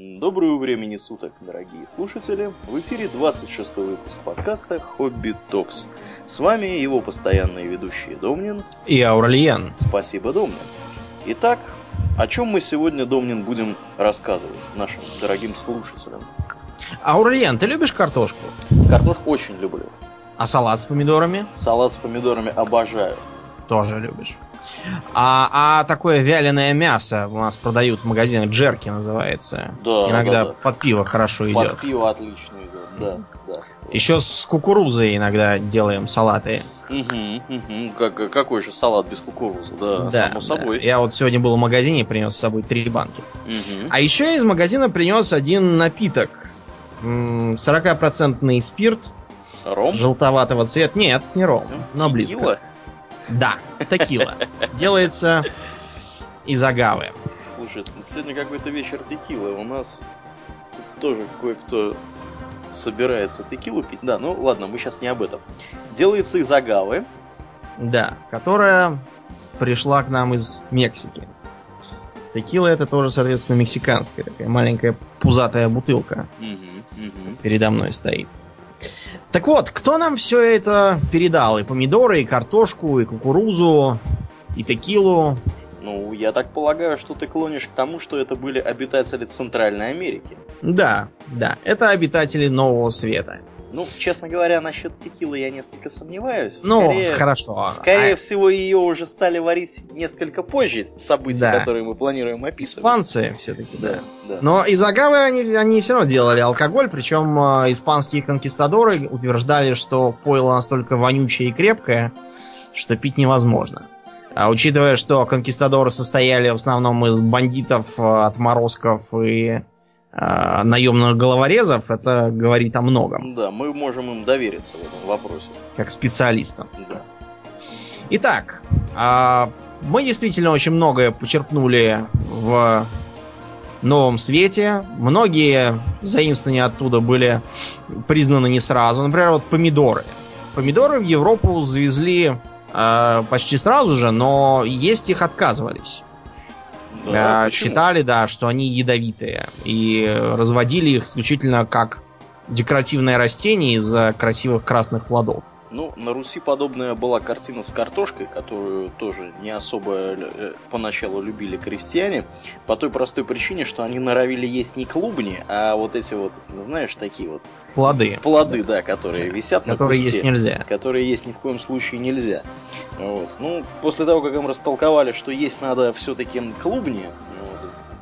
Доброго времени суток, дорогие слушатели! В эфире 26 выпуск подкаста «Хобби Токс». С вами его постоянные ведущие Домнин и Ауральян. Спасибо, Домнин. Итак, о чем мы сегодня, Домнин, будем рассказывать нашим дорогим слушателям? Ауральян, ты любишь картошку? Картошку очень люблю. А салат с помидорами? Салат с помидорами обожаю. Тоже любишь. А, а такое вяленое мясо у нас продают в магазинах, джерки называется. Да, Иногда да, да. под пиво хорошо идет. Под пиво отлично идет, да. да. Еще с кукурузой иногда делаем салаты. Угу, угу. Как, какой же салат без кукурузы, да, Да, само да. собой. Я вот сегодня был в магазине, принес с собой три банки. Мгм. А еще из магазина принес один напиток. М, 40% спирт, Ром? желтоватого цвета. Нет, не ром, но близко. Да, текила. Делается из агавы. Слушай, сегодня какой-то вечер текилы. У нас тут тоже кое-кто собирается текилу пить. Да, ну ладно, мы сейчас не об этом. Делается из агавы. Да, которая пришла к нам из Мексики. Текила это тоже, соответственно, мексиканская. Такая маленькая пузатая бутылка Мгм, мгм. передо мной стоит. Так вот, кто нам все это передал? И помидоры, и картошку, и кукурузу, и текилу. Ну, я так полагаю, что ты клонишь к тому, что это были обитатели Центральной Америки. Да, да, это обитатели Нового Света. Ну, честно говоря, насчет текилы я несколько сомневаюсь. Ну, Скорее- хорошо. Скорее А всего, ее уже стали варить несколько позже событий, Да. которые мы планируем описывать. испанцы все-таки, да. Да, да. Но из агавы они, они все равно делали алкоголь, причем э, испанские конкистадоры утверждали, что пойло настолько вонючее и крепкое, что пить невозможно. А учитывая, что конкистадоры состояли в основном из бандитов, э, отморозков и э, наемных головорезов, это говорит о многом, Да, мы можем им довериться в этом вопросе. как специалистам. Да. Итак, а, мы действительно очень многое почерпнули в новом свете. Многие заимствования оттуда были признаны не сразу. Например, вот помидоры. Помидоры в Европу завезли а, почти сразу же, но есть их отказывались. Да, А, почему? считали, да, что они ядовитые. И разводили их исключительно как декоративное растение из-за красивых красных плодов. Ну, на Руси подобная была картина с картошкой, которую тоже не особо э, поначалу любили крестьяне, по той простой причине, что они норовили есть не клубни, а вот эти вот, ну, знаешь, такие вот Плоды, плоды, да, которые висят на которые есть нельзя. которые есть ни в коем случае нельзя. Вот. Ну, после того, как им растолковали, что есть надо все-таки клубни,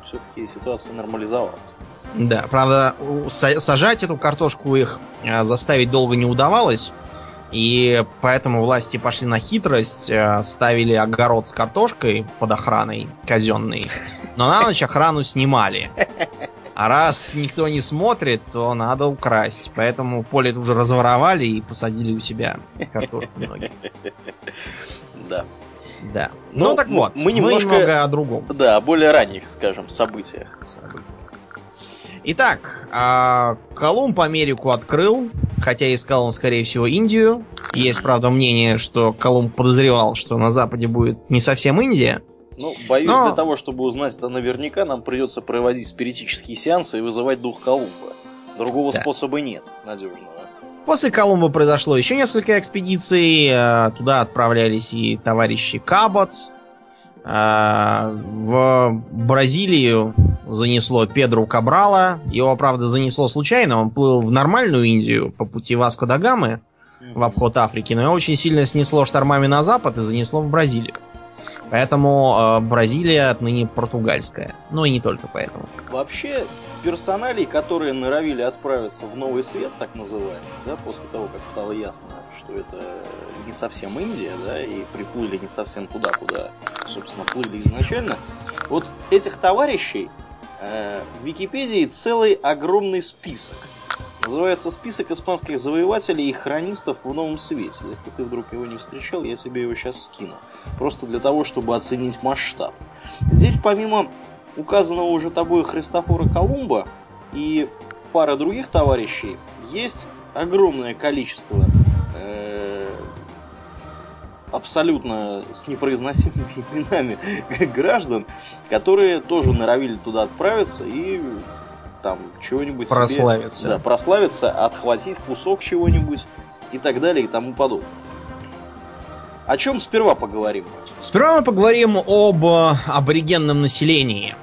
все-таки ситуация нормализовалась. Да, правда, сажать эту картошку их э, заставить долго не удавалось. И поэтому власти пошли на хитрость, э, ставили огород с картошкой под охраной казенной, но на ночь охрану снимали. А раз никто не смотрит, то надо украсть. Поэтому поле тут же разворовали и посадили у себя картошку многие. Да. Да. Ну, Ну, так мы- вот, мы мы немножко- немного о другом. Да, о более ранних, скажем, событиях. событий. Итак, а, Колумб Америку открыл, хотя искал он, скорее всего, Индию. Есть, правда, мнение, что Колумб подозревал, что на Западе будет не совсем Индия. Ну, боюсь, Но- для того, чтобы узнать это наверняка, нам придется проводить спиритические сеансы и вызывать дух Колумба. Другого Да. способа нет надежного. После Колумба произошло еще несколько экспедиций. а, Туда отправлялись и товарищи Кабот. А, В Бразилию занесло Педру Кабрала. Его, правда, занесло случайно. Он плыл в нормальную Индию по пути Васко да Гамы. в обход Африки, но его очень сильно снесло штормами на запад и занесло в Бразилию. Поэтому э, Бразилия отныне португальская. Ну и не только поэтому. Вообще, персоналей, которые норовили отправиться в Новый Свет, так называемый, да, после того, как стало ясно, что это не совсем Индия, да, и приплыли не совсем туда, куда, собственно, плыли изначально, вот этих товарищей э, в Википедии целый огромный список. Называется «Список испанских завоевателей и хронистов в Новом Свете». Если ты вдруг его не встречал, я тебе его сейчас скину. Просто для того, чтобы оценить масштаб. Здесь помимо указанного уже тобой Христофора Колумба и пара других товарищей, есть огромное количество э, абсолютно с непроизносимыми именами граждан, которые тоже норовили туда отправиться и там чего-нибудь себе- Прославиться. да, прославиться, отхватить кусок чего-нибудь и так далее и тому подобное. О чем сперва поговорим? Сперва мы поговорим об э, аборигенном населении.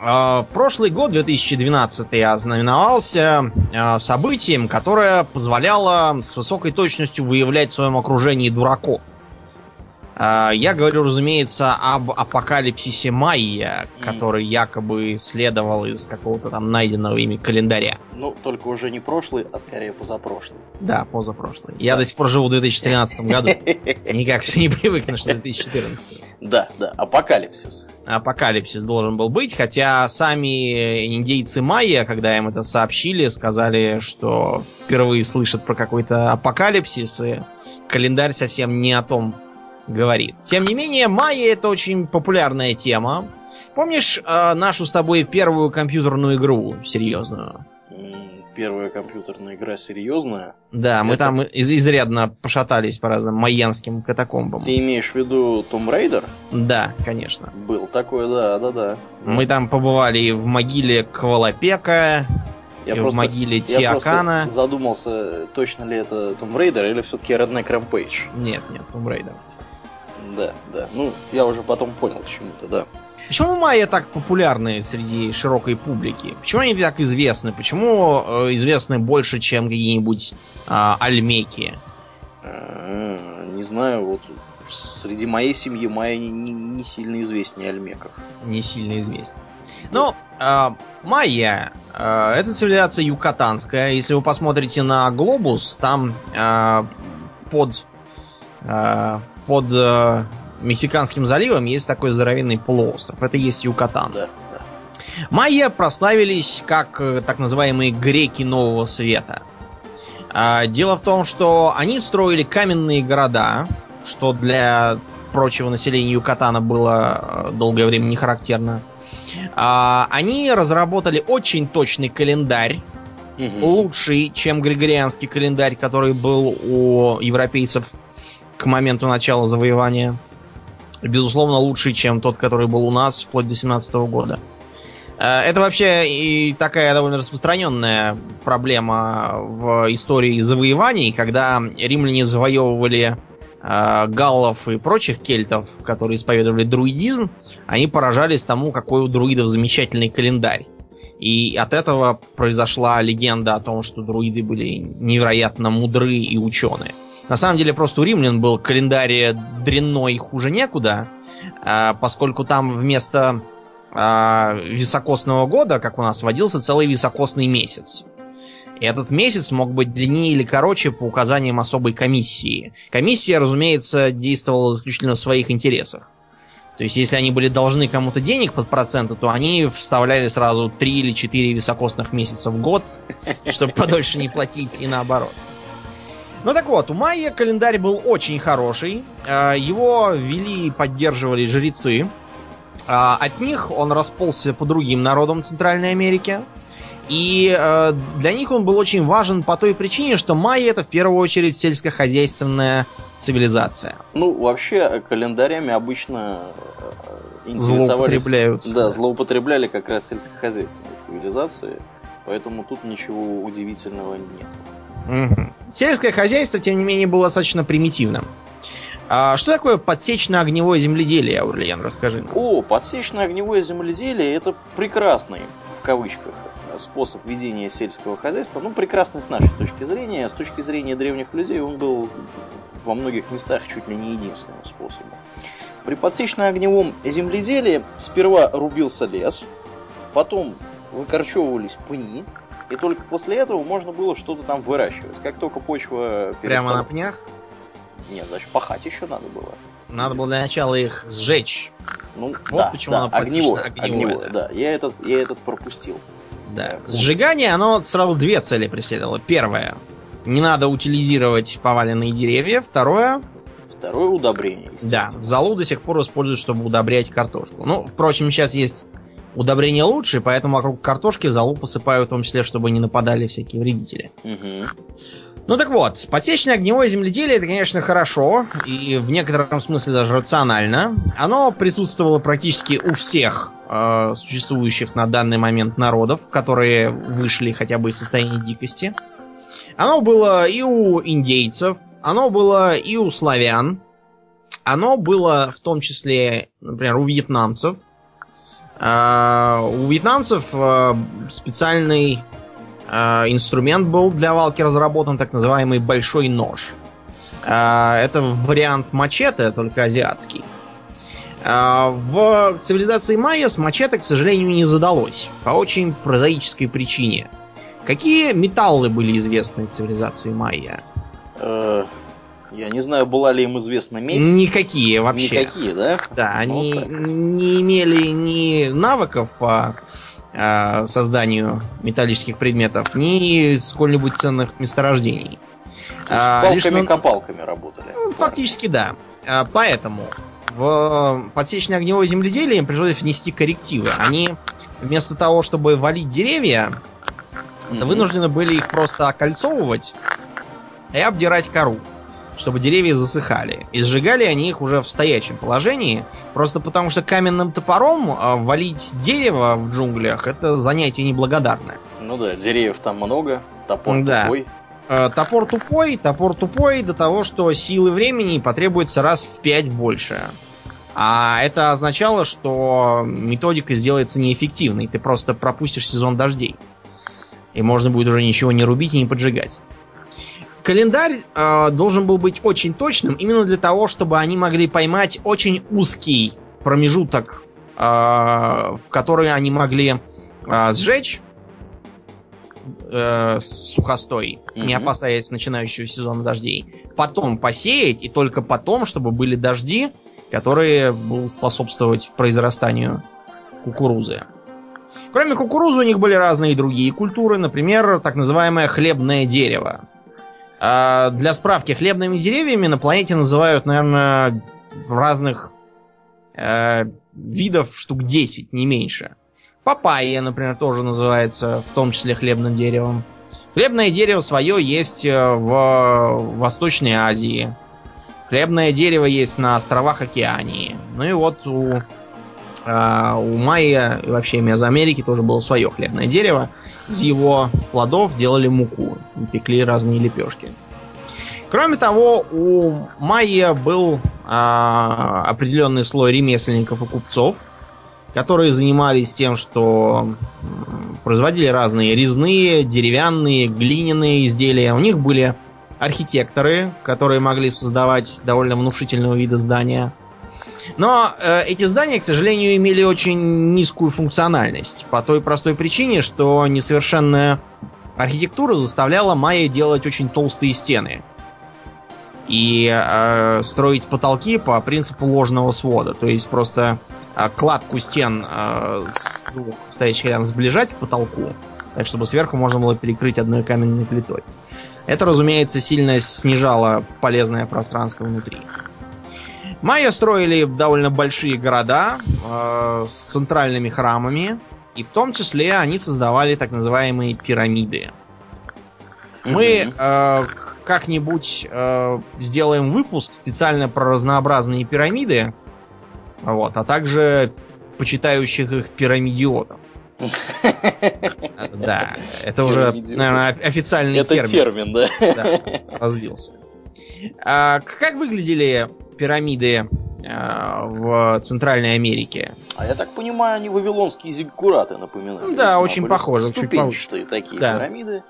Э, Прошлый год, 2012, ознаменовался э, событием, которое позволяло с высокой точностью выявлять в своем окружении дураков. Э, Я говорю, разумеется, об апокалипсисе Майя, который якобы следовал из какого-то там найденного ими календаря. Ну, только уже не прошлый, а скорее позапрошлый. Да, позапрошлый. Я до сих пор живу в 2013 году. Никак все не привыкну, что 2014. Да, да, апокалипсис. апокалипсис должен был быть, хотя сами индейцы майя, когда им это сообщили, сказали, что впервые слышат про какой-то апокалипсис, и календарь совсем не о том говорит. Тем не менее, майя это очень популярная тема. Помнишь э, нашу с тобой первую компьютерную игру серьезную? Первая компьютерная игра серьезная. Да, мы Это- там из- изрядно пошатались по разным майянским катакомбам. Ты имеешь в виду Tomb Raider? Да, конечно. Был такой, да, да, да. Мы там побывали в могиле Квалопека, Я и просто- в могиле Я Тиакана. задумался, точно ли это Tomb Raider или все-таки Redneck Rampage. Нет, нет, Tomb Raider. Да, да. Ну, я уже потом понял к чему-то, да. Почему майя так популярны среди широкой публики? Почему они так известны? Почему э, известны больше, чем какие-нибудь а, альмеки? А, Не знаю, вот среди моей семьи Майя не, не- не сильно известнее Альмеков. Не сильно известны. Ну, а, майя а, это цивилизация юкатанская. Если вы посмотрите на глобус, там а, под, а, под а, Мексиканским заливом есть такой здоровенный полуостров. Это есть Юкатан. Да, да. Майя прославились как э, так называемые греки Нового Света. А, Дело в том, что они строили каменные города, что для прочего населения Юкатана было э, долгое время не характерно. А, Они разработали очень точный календарь, Мгм. лучший, чем григорианский календарь, который был у европейцев к моменту начала завоевания. Безусловно, лучший, чем тот, который был у нас вплоть до 17 года. Э, Это вообще и такая довольно распространенная проблема в истории завоеваний, когда римляне завоевывали э, галлов и прочих кельтов, которые исповедовали друидизм, они поражались тому, какой у друидов замечательный календарь. И от этого произошла легенда о том, что друиды были невероятно мудры и ученые. На самом деле, просто у римлян был календарь дрянной хуже некуда, а, поскольку там вместо а, високосного года, как у нас, водился целый високосный месяц. И этот месяц мог быть длиннее или короче по указаниям особой комиссии. Комиссия, разумеется, действовала исключительно в своих интересах. То есть, если они были должны кому-то денег под проценты, то они вставляли сразу 3 или 4 високосных месяца в год, чтобы подольше не платить, и наоборот. Ну так вот, у Майя календарь был очень хороший. Э, Его вели и поддерживали жрецы. А От них он расползся по другим народам Центральной Америки. И э, для них он был очень важен по той причине, что майя это в первую очередь сельскохозяйственная цивилизация. Ну, вообще, э, календарями обычно э, интересовались... Злоупотребляют. Да, злоупотребляли как раз сельскохозяйственные цивилизации, поэтому тут ничего удивительного нет. Мгм. Сельское хозяйство, тем не менее, было достаточно примитивным. А что такое подсечно-огневое земледелие, Аурлиен, расскажи. О, подсечное огневое земледелие – это прекрасный, в кавычках, способ ведения сельского хозяйства. Ну, прекрасный с нашей точки зрения. С точки зрения древних людей он был во многих местах чуть ли не единственным способом. При подсечно-огневом земледелии сперва рубился лес, потом выкорчевывались пни, и только после этого можно было что-то там выращивать. Как только почва Прямо на перестала... пнях? Нет, значит, пахать еще надо было. Надо было для начала их сжечь. Ну, Вот да, почему да, подсечно- огневое, огневое, огневое, да. Я этот, я этот пропустил. Да. Сжигание, оно сразу две цели преследовало. Первое. Не надо утилизировать поваленные деревья. Второе. Второе удобрение, Да, естественно. золу до сих пор используют, чтобы удобрять картошку. Ну, впрочем, сейчас есть удобрения лучше, поэтому вокруг картошки золу посыпают, в том числе, чтобы не нападали всякие вредители. Ну так вот, подсечное огневое земледелие это, конечно, хорошо и в некотором смысле даже рационально. Оно присутствовало практически у всех э, существующих на данный момент народов, которые вышли хотя бы из состояния дикости. Оно было и у индейцев, оно было и у славян, оно было в том числе, например, у вьетнамцев. Э, у вьетнамцев э, специальный э, инструмент был для валки разработан, так называемый большой нож. Э, это вариант мачете, только азиатский. Э, в цивилизации майя с мачете, к сожалению, не задалось. По очень прозаической причине. Какие металлы были известны цивилизации майя? Я не знаю, была ли им известна медь. Никакие вообще. Никакие, да? Да, Ну, они так. не имели ни навыков по э, созданию металлических предметов, ни сколь-нибудь ценных месторождений. А, лишь на- палками-копалками работали. Ну, Фактически да. А, Поэтому в подсечное огневое земледелие им пришлось внести коррективы. Они вместо того, чтобы валить деревья, Мгм. вынуждены были их просто окольцовывать и обдирать кору, чтобы деревья засыхали. И сжигали они их уже в стоячем положении, просто потому что каменным топором а, валить дерево в джунглях это занятие неблагодарное. Ну да, деревьев там много, топор Да. тупой. Э, Топор тупой, топор тупой до того, что силы времени потребуется раз в пять больше. А это означало, что методика сделается неэффективной. Ты просто пропустишь сезон дождей. И можно будет уже ничего не рубить и не поджигать. Календарь э, должен был быть очень точным именно для того, чтобы они могли поймать очень узкий промежуток, э, в который они могли э, сжечь э, сухостой, не Мгм. опасаясь начинающего сезона дождей. Потом посеять, и только потом, чтобы были дожди, которые будут способствовать произрастанию кукурузы. Кроме кукурузы у них были разные другие культуры, например, так называемое хлебное дерево. А, Для справки, хлебными деревьями на планете называют, наверное, в разных э, видов штук 10, не меньше. Папайя, например, тоже называется, в том числе хлебным деревом. Хлебное дерево свое есть э, в Восточной Азии. Хлебное дерево есть на островах Океании. Ну и вот у, а, у майя и вообще Мезоамерики тоже было свое хлебное дерево. Из его плодов делали муку пекли разные лепешки. Кроме того, у майя был а, определенный слой ремесленников и купцов, которые занимались тем, что производили разные резные, деревянные, глиняные изделия. У них были архитекторы, которые могли создавать довольно внушительного вида здания. Но э, эти здания, к сожалению, имели очень низкую функциональность. По той простой причине, что несовершенная архитектура заставляла майя делать очень толстые стены. И э, строить потолки по принципу ложного свода. То есть просто э, кладку стен э, с двух стоящих рядом сближать к потолку, так чтобы сверху можно было перекрыть одной каменной плитой. Это, разумеется, сильно снижало полезное пространство внутри. Майя строили довольно большие города э, с центральными храмами, и в том числе они создавали так называемые пирамиды. Мы э, как-нибудь э, сделаем выпуск специально про разнообразные пирамиды, вот, а также почитающих их пирамидиотов. Да, это уже, наверное, оф- официальный Это термин термин, да. да, развился. А, как выглядели пирамиды а, в Центральной Америке? А я так понимаю, они вавилонские зиггураты напоминают. Да, весьма. очень похоже, Ступенчатые такие Да. пирамиды.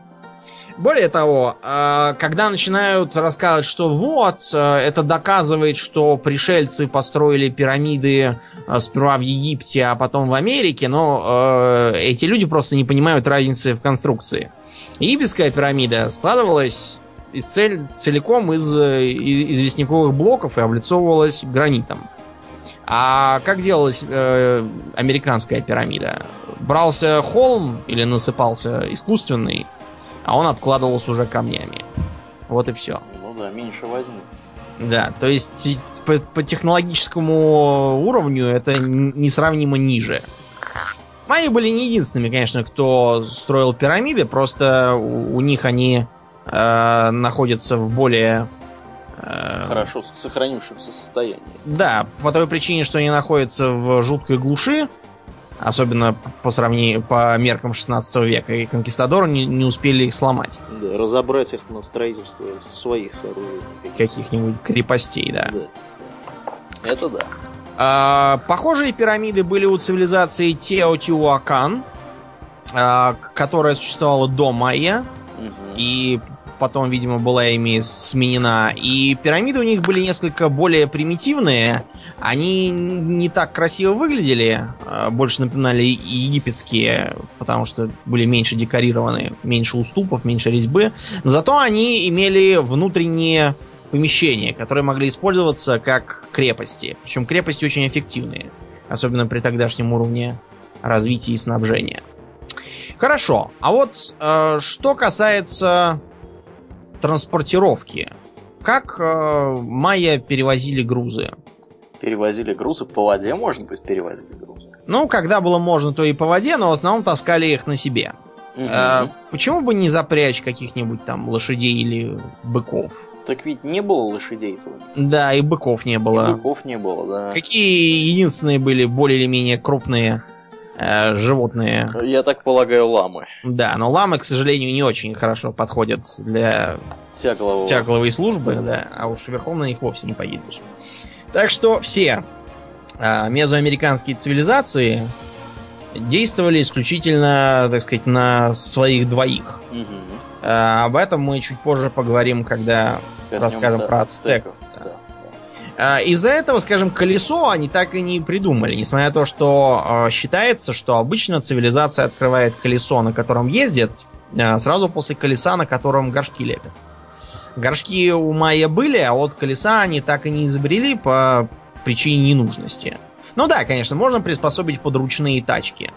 Более того, а, когда начинают рассказывать, что вот, а, это доказывает, что пришельцы построили пирамиды а, сперва в Египте, а потом в Америке, но эти люди просто не понимают разницы в конструкции. Египетская пирамида складывалась из цель, целиком из э, известняковых блоков и облицовывалась гранитом. А как делалась э, американская пирамида? Брался холм или насыпался искусственный, а он обкладывался уже камнями. Вот и все. Ну да, меньше возьму. Да, то есть по, по технологическому уровню это несравнимо ниже. Майи были не единственными, конечно, кто строил пирамиды, просто у, у них они э, находятся в более... э, Хорошо сохранившемся состоянии. Да, по той причине, что они находятся в жуткой глуши, Особенно по сравнению по меркам 16 века. И конкистадоры не, не успели их сломать. Да, разобрать их на строительство своих сооружений. Каких-нибудь крепостей, да. Да. Это да. А, похожие пирамиды были у цивилизации Теотиуакан, а, которая существовала до Майя. Мгм. И потом, видимо, была ими сменена. И пирамиды у них были несколько более примитивные. Они не так красиво выглядели, а, больше напоминали египетские, потому что были меньше декорированы, меньше уступов, меньше резьбы. Но зато они имели внутренние помещения, которые могли использоваться как крепости. Причем крепости очень эффективные, особенно при тогдашнем уровне развития и снабжения. Хорошо, а вот э, что касается транспортировки. Как э, майя перевозили грузы? Перевозили грузы по воде, может быть, перевозили грузы. Ну, когда было можно, то и по воде, но в основном таскали их на себе. Мгм. Э, почему бы не запрячь каких-нибудь там лошадей или быков? Так ведь не было лошадей. Да, и быков не И было. быков не было, да. Какие единственные были более или менее крупные животные? Я так полагаю, ламы. Да, но ламы, к сожалению, не очень хорошо подходят для Тяглового. тягловой службы, да, а уж верхом на них вовсе не поедешь. Так что все а, мезоамериканские цивилизации действовали исключительно, так сказать, на своих двоих. А, об этом мы чуть позже поговорим, когда Коснемся Расскажем про ацтеков, Из-за этого, скажем, колесо они так и не придумали, несмотря на то, что э, считается, что обычно цивилизация открывает колесо, на котором ездит, э, сразу после колеса, на котором горшки лепят. Горшки у майя были, а вот колеса они так и не изобрели по причине ненужности. Ну да, конечно, можно приспособить подручные тачки.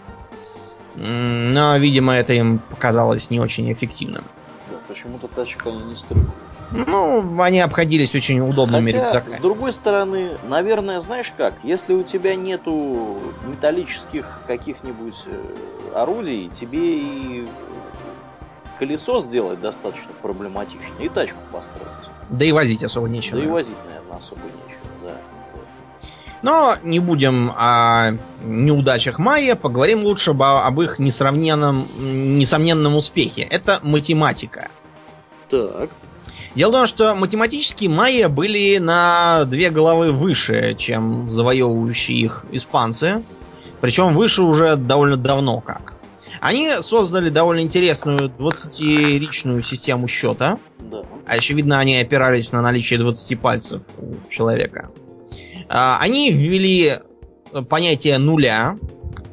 Но, видимо, это им показалось не очень эффективным. Да, Почему-то тачек они не строили. Ну, они обходились очень удобными Хотя, рюкзаками. с другой стороны, наверное, знаешь как, если у тебя нету металлических каких-нибудь э, орудий, тебе и колесо сделать достаточно проблематично, и тачку построить. Да и возить особо нечего. Да и возить, наверное, особо нечего, да. Но не будем о неудачах Майя, поговорим лучше об, об их несравненном, несомненном успехе. Это математика. Так. Дело в том, что математические майя были на две головы выше, чем завоевывающие их испанцы. Причем выше уже довольно давно как. Они создали довольно интересную 20-ричную систему счета. Да. А очевидно, они опирались на наличие 20 пальцев у человека. А, Они ввели понятие нуля,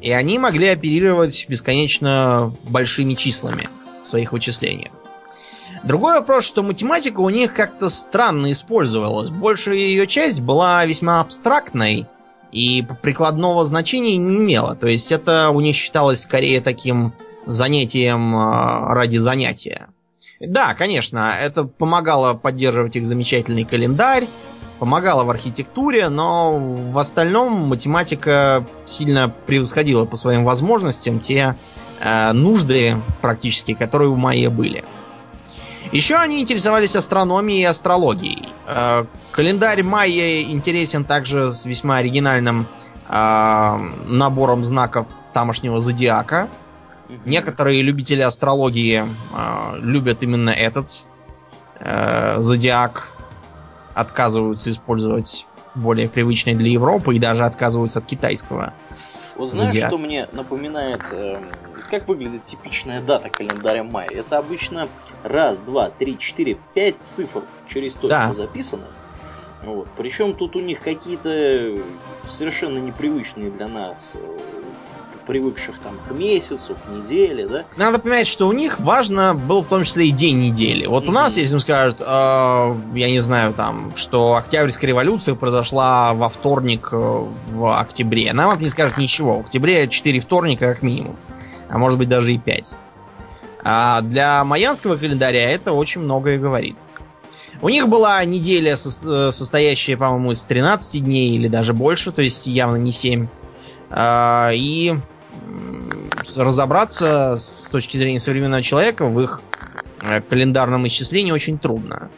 и они могли оперировать бесконечно большими числами в своих вычислениях. Другой вопрос, что математика у них как-то странно использовалась. Большая ее часть была весьма абстрактной и прикладного значения не имела. То есть это у них считалось скорее таким занятием а, ради занятия. Да, конечно, это помогало поддерживать их замечательный календарь, помогало в архитектуре, но в остальном математика сильно превосходила по своим возможностям те э, нужды практически, которые у Майя были. Еще они интересовались астрономией и астрологией. Э, календарь Майя интересен также с весьма оригинальным э, набором знаков тамошнего зодиака. Некоторые любители астрологии э, любят именно этот э, зодиак, отказываются использовать более привычный для Европы и даже отказываются от китайского. Вот знаешь, Зодиак. что мне напоминает, эм, как выглядит типичная дата календаря мая? Это обычно раз, два, три, четыре, пять цифр через точку Да. записаны. Вот. Причем тут у них какие-то совершенно непривычные для нас, э, привыкших там к месяцу, к неделе, да? Надо понимать, что у них важно был в том числе и день недели. Вот у Мгм. нас, если им скажут, э, я не знаю, там, что Октябрьская революция произошла во вторник э, в октябре, нам это не скажут ничего. В октябре 4 вторника как минимум, а может быть даже и 5. А для майянского календаря это очень многое говорит. У них была неделя, со- состоящая, по-моему, из 13 дней или даже больше, то есть явно не 7. А, И разобраться с точки зрения современного человека в их э, календарном исчислении очень трудно.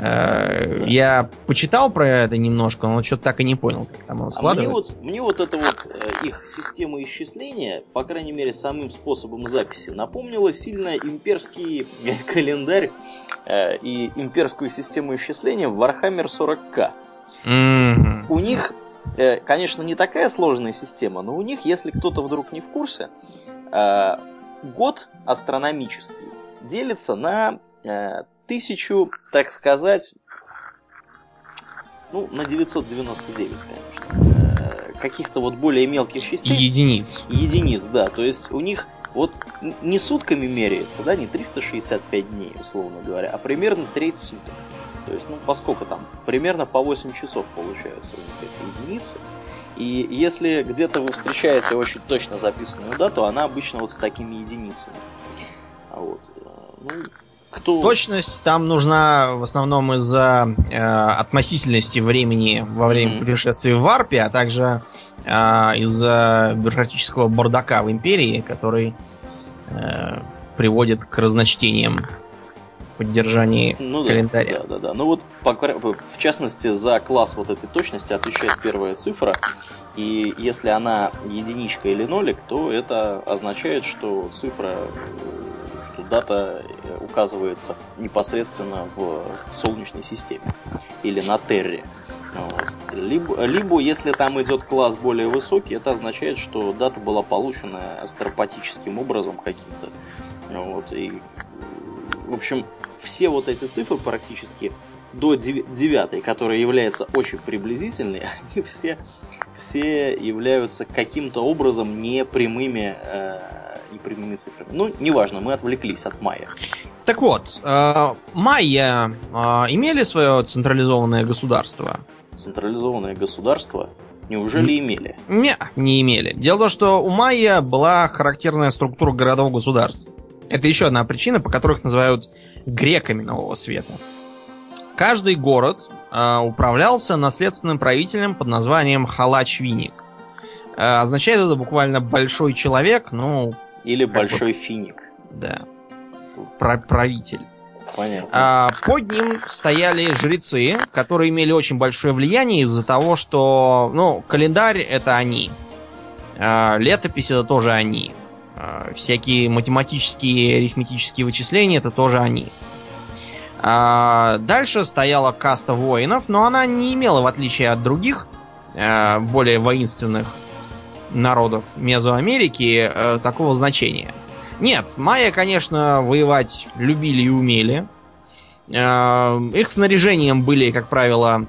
Э, Я почитал про это немножко, но что-то так и не понял, как там оно А мне складывается. вот, мне вот эта вот э, их система исчисления, по крайней мере, самым способом записи, напомнила сильно имперский календарь э, и имперскую систему исчисления в Warhammer 40к. Мгм. У них, конечно, не такая сложная система, но у них, если кто-то вдруг не в курсе, год астрономический делится на тысячу, так сказать, ну, на 999, конечно, э, каких-то вот более мелких частей. Единиц. Единиц, да. То есть у них вот не сутками меряется, да, не 365 дней, условно говоря, а примерно треть суток. То есть, ну, поскольку там, примерно по 8 часов получаются у них эти единицы. И если где-то вы встречаете очень точно записанную дату, она обычно вот с такими единицами. А вот, э, ну, кто... Точность там нужна в основном из-за э, относительности времени во время Мгм. путешествия в Варпе, а также э, из-за бюрократического бардака в Империи, который э, приводит к разночтениям в поддержании Ну да, календаря. да, да, да. Ну вот, по в частности, за класс вот этой точности отвечает первая цифра. И если она единичка или нолик, то это означает, что цифра, э, что дата э, указывается непосредственно в Солнечной системе или на Терре. Либо, либо, если там идет класс более высокий, это означает, что дата была получена астропатическим образом каким-то. Вот. И, в общем, все вот эти цифры практически до девятой, которая является очень приблизительной, они все, все являются каким-то образом непрямыми, э, непрямыми цифрами. Ну, неважно, мы отвлеклись от майя. Так вот, э, майя э, имели свое централизованное государство? Централизованное государство неужели имели? Не, не имели. Дело в том, что у майя была характерная структура городов-государств. Это еще одна причина, по которой их называют греками нового света. Каждый город э, управлялся наследственным правителем под названием Халач-Виник. Э, означает это буквально большой человек, ну, Или Как большой финик? да, пра- правитель. Понятно. А, под ним стояли жрецы, которые имели очень большое влияние из-за того, что, ну, календарь это они, А, летопись это тоже они, А, всякие математические, арифметические вычисления это тоже они. А, дальше стояла каста воинов, но она не имела, в отличие от других, а, более воинственных народов Мезоамерики, э, такого значения. Нет, майя, конечно, воевать любили и умели. Э, Их снаряжением были, как правило,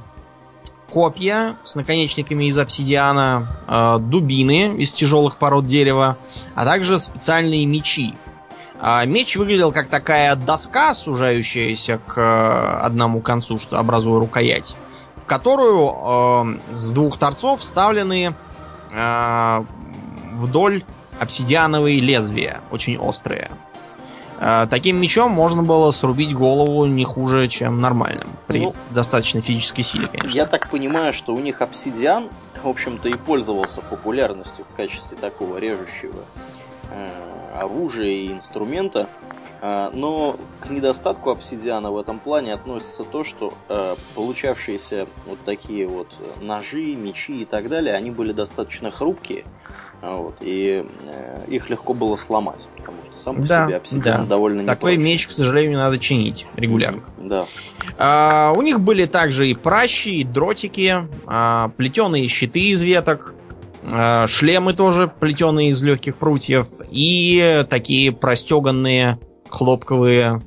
копья с наконечниками из обсидиана, э, дубины из тяжелых пород дерева, а также специальные мечи. А Меч выглядел как такая доска, сужающаяся к э, одному концу, что образуя рукоять, в которую э, с двух торцов вставлены э, вдоль обсидиановые лезвия, очень острые. Э, Таким мечом можно было срубить голову не хуже, чем нормальным. При Ну, достаточной физической силе, конечно. Я так понимаю, что у них обсидиан, в общем-то, и пользовался популярностью в качестве такого режущего э, оружия и инструмента. Э, но к недостатку обсидиана в этом плане относится то, что э, получавшиеся вот такие вот ножи, мечи и так далее, они были достаточно хрупкие. А Вот, и э, их легко было сломать, потому что сам по Да, себе обсидиан да. довольно Такой непрочный. меч, к сожалению, надо чинить регулярно. Да. А, у них были также и пращи, и дротики, плетеные щиты из веток, а, шлемы тоже плетеные из легких прутьев и такие простеганные хлопковые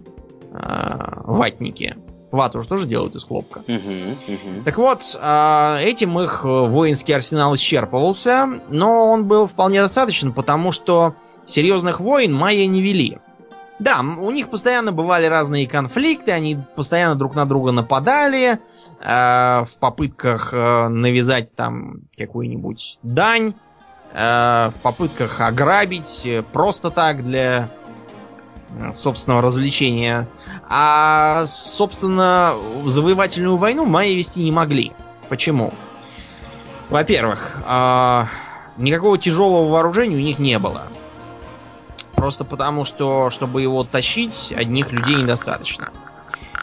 а, ватники. Вату же тоже делают из хлопка. Мгм, мгм. Так вот, а, этим их э, воинский арсенал исчерпывался, но он был вполне достаточен, потому что серьезных войн майя не вели. Да, у них постоянно бывали разные конфликты, они постоянно друг на друга нападали э, в попытках э, навязать там какую-нибудь дань, э, в попытках ограбить э, просто так для э, собственного развлечения. А, собственно, завоевательную войну майя вести не могли. Почему? Во-первых, а, никакого тяжелого вооружения у них не было. Просто потому, что, чтобы его тащить, одних людей недостаточно.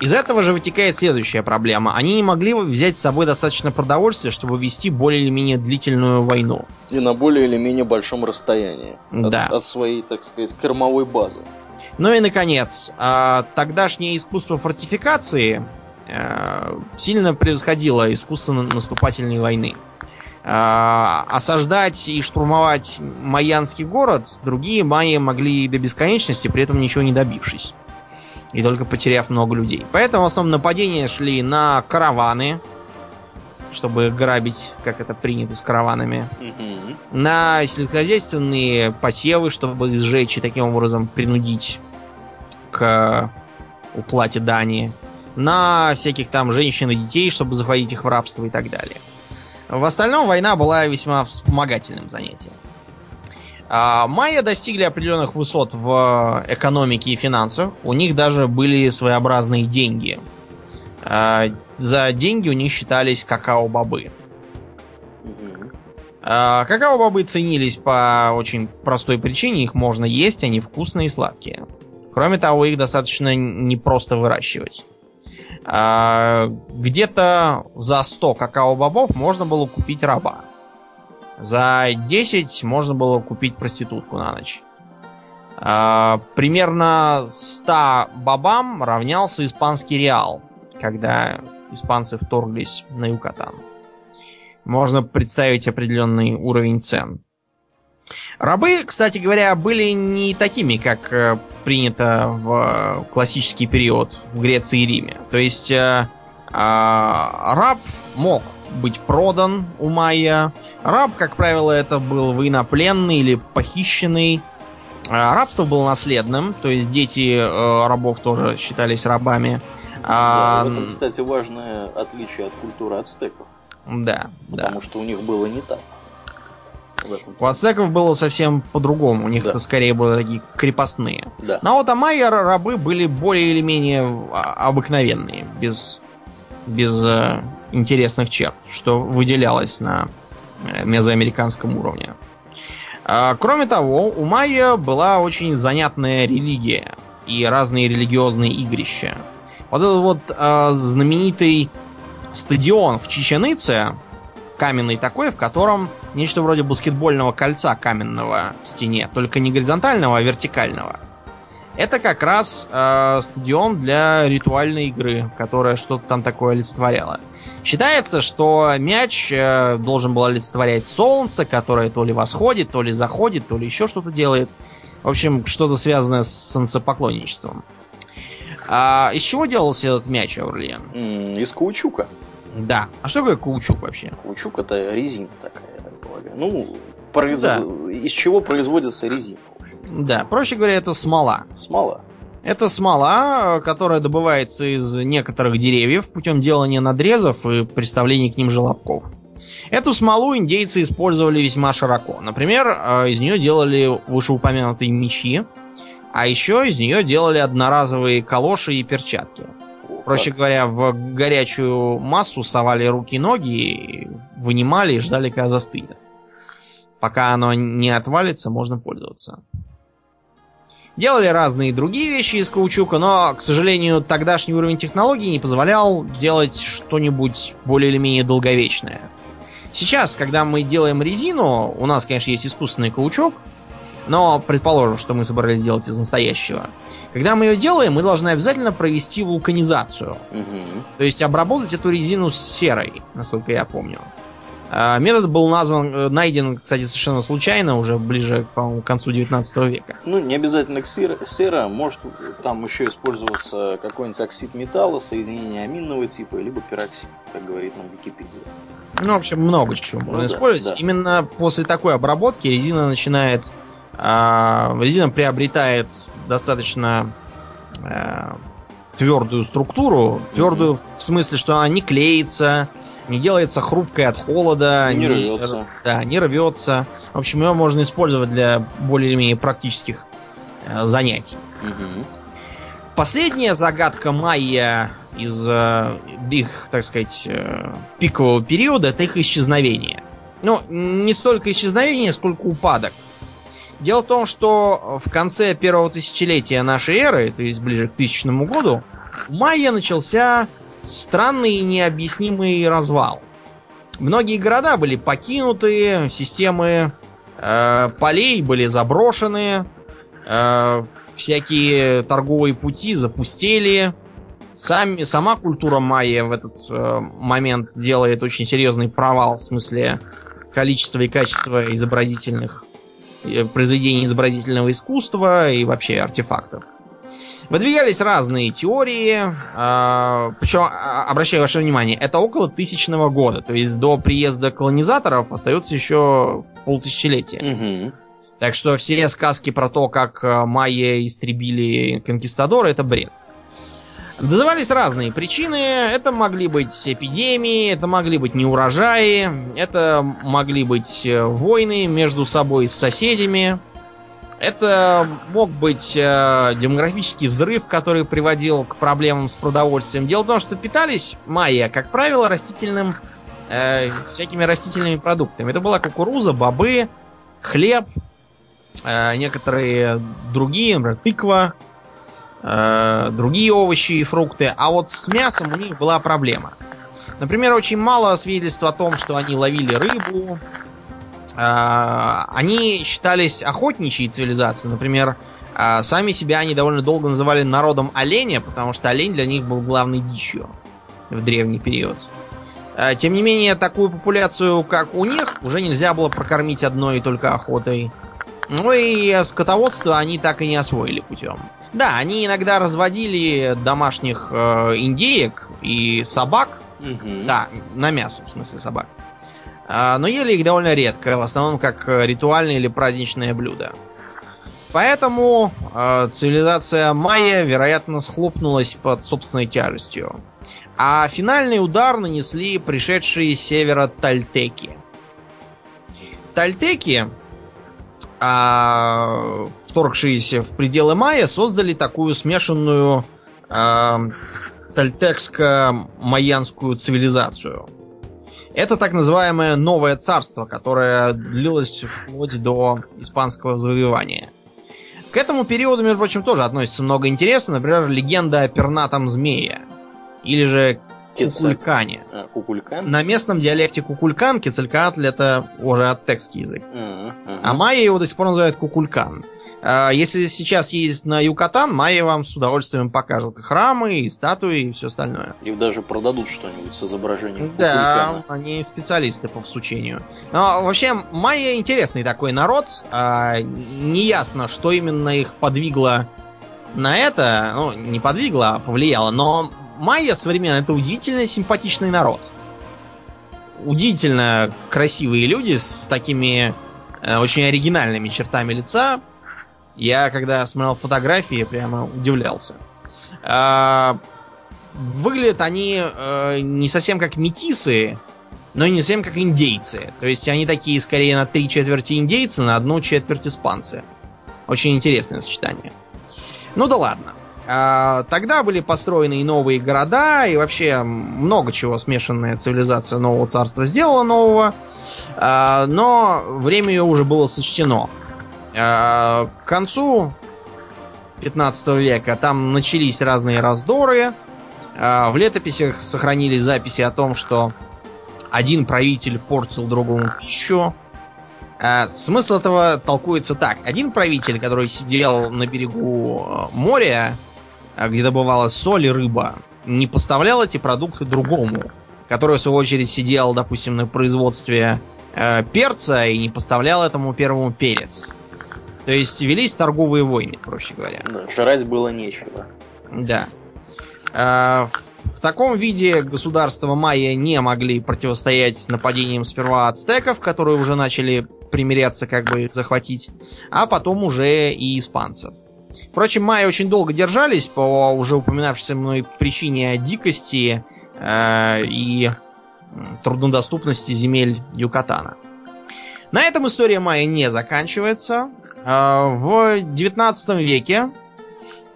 Из этого же вытекает следующая проблема. Они не могли взять с собой достаточно продовольствия, чтобы вести более или менее длительную войну. И на более или менее большом расстоянии. Да. От, от своей, так сказать, кормовой базы. Ну и, наконец, а, тогдашнее искусство фортификации а, сильно превосходило искусство наступательной войны. А, осаждать и штурмовать майянский город другие майи могли до бесконечности, при этом ничего не добившись. И только потеряв много людей. Поэтому в основном нападения шли на караваны, чтобы грабить, как это принято с караванами. Мгм. На сельскохозяйственные посевы, чтобы их сжечь и таким образом принудить к уплате дани. На всяких там женщин и детей, чтобы захватить их в рабство и так далее. В остальном война была весьма вспомогательным занятием. А, Майя достигли определенных высот в экономике и финансах. У них даже были своеобразные деньги. А, За деньги у них считались какао-бобы. А, Какао-бобы ценились по очень простой причине. Их можно есть, они вкусные и сладкие. Кроме того, их достаточно непросто выращивать. А, Где-то за 100 какао-бобов можно было купить раба. За 10 можно было купить проститутку на ночь. А, Примерно 100 бобам равнялся испанский реал, когда испанцы вторглись на Юкатан можно представить определенный уровень цен. Рабы, кстати говоря, были не такими, как э, принято в классический период в Греции и Риме. То есть э, а, раб мог быть продан у майя. Раб, как правило, это был военнопленный или похищенный. А, Рабство было наследным, то есть дети э, рабов тоже считались рабами. Да, А, в этом, кстати, важное отличие от культуры ацтеков. да, да. Потому что у них было не так. У ацтеков было совсем по-другому. У них Да. это скорее были такие крепостные. Да. Но вот майя рабы были более или менее а, обыкновенные, без, без э, интересных черт, что выделялось на э, мезоамериканском уровне. А, Кроме того, у майя была очень занятная религия и разные религиозные игрища. Вот этот вот э, знаменитый стадион в Чеченице, каменный такой, в котором нечто вроде баскетбольного кольца каменного в стене, только не горизонтального, а вертикального. Это как раз э, стадион для ритуальной игры, которая что-то там такое олицетворяла. Считается, что мяч э, должен был олицетворять солнце, которое то ли восходит, то ли заходит, то ли еще что-то делает. В общем, что-то связанное с солнцепоклонничеством. А из чего делался этот мяч, Аурлиен? Из каучука. Да. А что такое каучук вообще? Каучук это резина такая, я так полагаю. Ну, произ- из чего производится резина? Да, проще говоря, это смола. Смола. Это смола, которая добывается из некоторых деревьев путем делания надрезов и приставления к ним желобков. Эту смолу индейцы использовали весьма широко. Например, э, из нее делали вышеупомянутые мечи, а еще из нее делали одноразовые калоши и перчатки. Проще говоря, в горячую массу совали руки и ноги, вынимали и ждали, когда застынет. Пока оно не отвалится, можно пользоваться. Делали разные другие вещи из каучука, но, к сожалению, тогдашний уровень технологий не позволял делать что-нибудь более или менее долговечное. Сейчас, когда мы делаем резину, у нас, конечно, есть искусственный каучук, но предположим, что мы собрались делать из настоящего. Когда мы ее делаем, мы должны обязательно провести вулканизацию. Мгм. То есть обработать эту резину с серой, насколько я помню. Метод был назван, э, найден, кстати, совершенно случайно, уже ближе, по-моему, к концу 19 века. Ну, не обязательно к сера, сера, может там еще использоваться какой-нибудь оксид металла, соединение аминного типа, либо пероксид, как говорит нам Википедия. Ну, в общем, много чего можно Ну да, использовать. да. Именно после такой обработки резина начинает... а, резина приобретает достаточно а, твердую структуру. Твердую в смысле, что она не клеится, не делается хрупкой от холода. Не рвется. Да, не рвется. В общем, ее можно использовать для более или менее практических э, занятий. Мгм. Последняя загадка майя из э, их, так сказать, э, пикового периода это их исчезновение. Ну, не столько исчезновение, сколько упадок. Дело в том, что в конце первого тысячелетия нашей эры, то есть ближе к тысячному году, у майя начался странный и необъяснимый развал. Многие города были покинуты, системы э, полей были заброшены, э, всякие торговые пути запустели. Сами, сама культура майя в этот э, момент делает очень серьезный провал в смысле количества и качества изобразительных э, произведений изобразительного искусства и вообще артефактов. Выдвигались разные теории, э, причем, а, обращаю ваше внимание, это около тысячного года, то есть до приезда колонизаторов остается еще полтысячелетия. Угу. Так что все сказки про то, как э, майя истребили конкистадоры, это бред. Назывались разные причины. Это могли быть эпидемии, это могли быть неурожаи, это могли быть э, войны между собой с соседями. Это мог быть э, демографический взрыв, который приводил к проблемам с продовольствием. Дело в том, что питались майя, как правило, растительным, э, всякими растительными продуктами. Это была кукуруза, бобы, хлеб, э, некоторые другие, например, тыква, э, другие овощи и фрукты. А вот с мясом у них была проблема. Например, очень мало свидетельств о том, что они ловили рыбу, они считались охотничьей цивилизацией. Например, а, сами себя они довольно долго называли народом оленя, потому что олень для них был главной дичью в древний период. А, тем не менее, такую популяцию, как у них, уже нельзя было прокормить одной и только охотой. Ну и скотоводство они так и не освоили путем. Да, они иногда разводили домашних э, индеек и собак. Угу. Да, на мясо, в смысле собак. А, но ели их довольно редко, в основном как э, ритуальное или праздничное блюдо. Поэтому э, цивилизация майя, вероятно, схлопнулась под собственной тяжестью. А финальный удар нанесли пришедшие с севера тальтеки. Тальтеки, а, вторгшиеся в пределы майя, создали такую смешанную а, тальтекско-майянскую цивилизацию – это так называемое новое царство, которое длилось вплоть до испанского завоевания. К этому периоду, между прочим, тоже относится много интересного. Например, легенда о пернатом змее. Или же Кукулькане. А, кукулькан? На местном диалекте кукулькан, кецалькаатль это уже ацтекский язык. Ага. А майя его до сих пор называют кукулькан. Если сейчас ездить на Юкатан, майя вам с удовольствием покажут и храмы, и статуи, и все остальное. И даже продадут что-нибудь с изображением Да, кукулькана. они специалисты по всучению. Но вообще, майя интересный такой народ. А, неясно, что именно их подвигло на это. Ну, не подвигло, а повлияло. Но майя современно это удивительно симпатичный народ. Удивительно красивые люди с такими э, очень оригинальными чертами лица. Я, когда смотрел фотографии, прямо удивлялся. А, выглядят они э, не совсем как метисы, но и не совсем как индейцы. То есть они такие скорее на три четверти индейцы, на одну четверть испанцы. Очень интересное сочетание. Ну да ладно. А, тогда были построены и новые города, и вообще много чего смешанная цивилизация нового царства сделала нового. А, но время ее уже было сочтено. А, К концу 15 века там начались разные раздоры. А, В летописях сохранились записи о том, что один правитель портил другому пищу. А, Смысл этого толкуется так. Один правитель, который сидел на берегу моря, где добывалась соль и рыба, не поставлял эти продукты другому, который, в свою очередь, сидел, допустим, на производстве э, перца и не поставлял этому первому перец. То есть велись торговые войны, проще говоря. Жрать было нечего. Да. А, В таком виде государства майя не могли противостоять нападениям сперва ацтеков, которые уже начали примиряться, как бы их захватить, а потом уже и испанцев. Впрочем, майя очень долго держались по уже упоминавшейся мной причине дикости э, и труднодоступности земель Юкатана. На этом история майя не заканчивается. Э, В 19 веке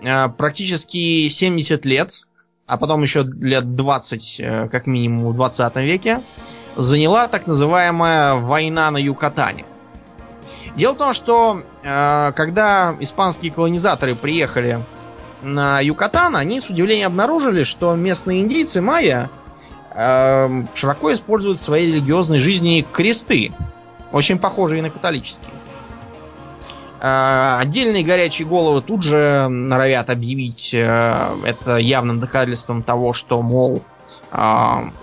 э, практически 70 лет, а потом еще лет 20, э, как минимум, в 20 веке, заняла так называемая война на Юкатане. Дело в том, что э, когда испанские колонизаторы приехали на Юкатан, они с удивлением обнаружили, что местные индейцы майя э, широко используют в своей религиозной жизни кресты, очень похожие на католические. Э, отдельные горячие головы тут же норовят объявить э, это явным доказательством того, что, мол, э,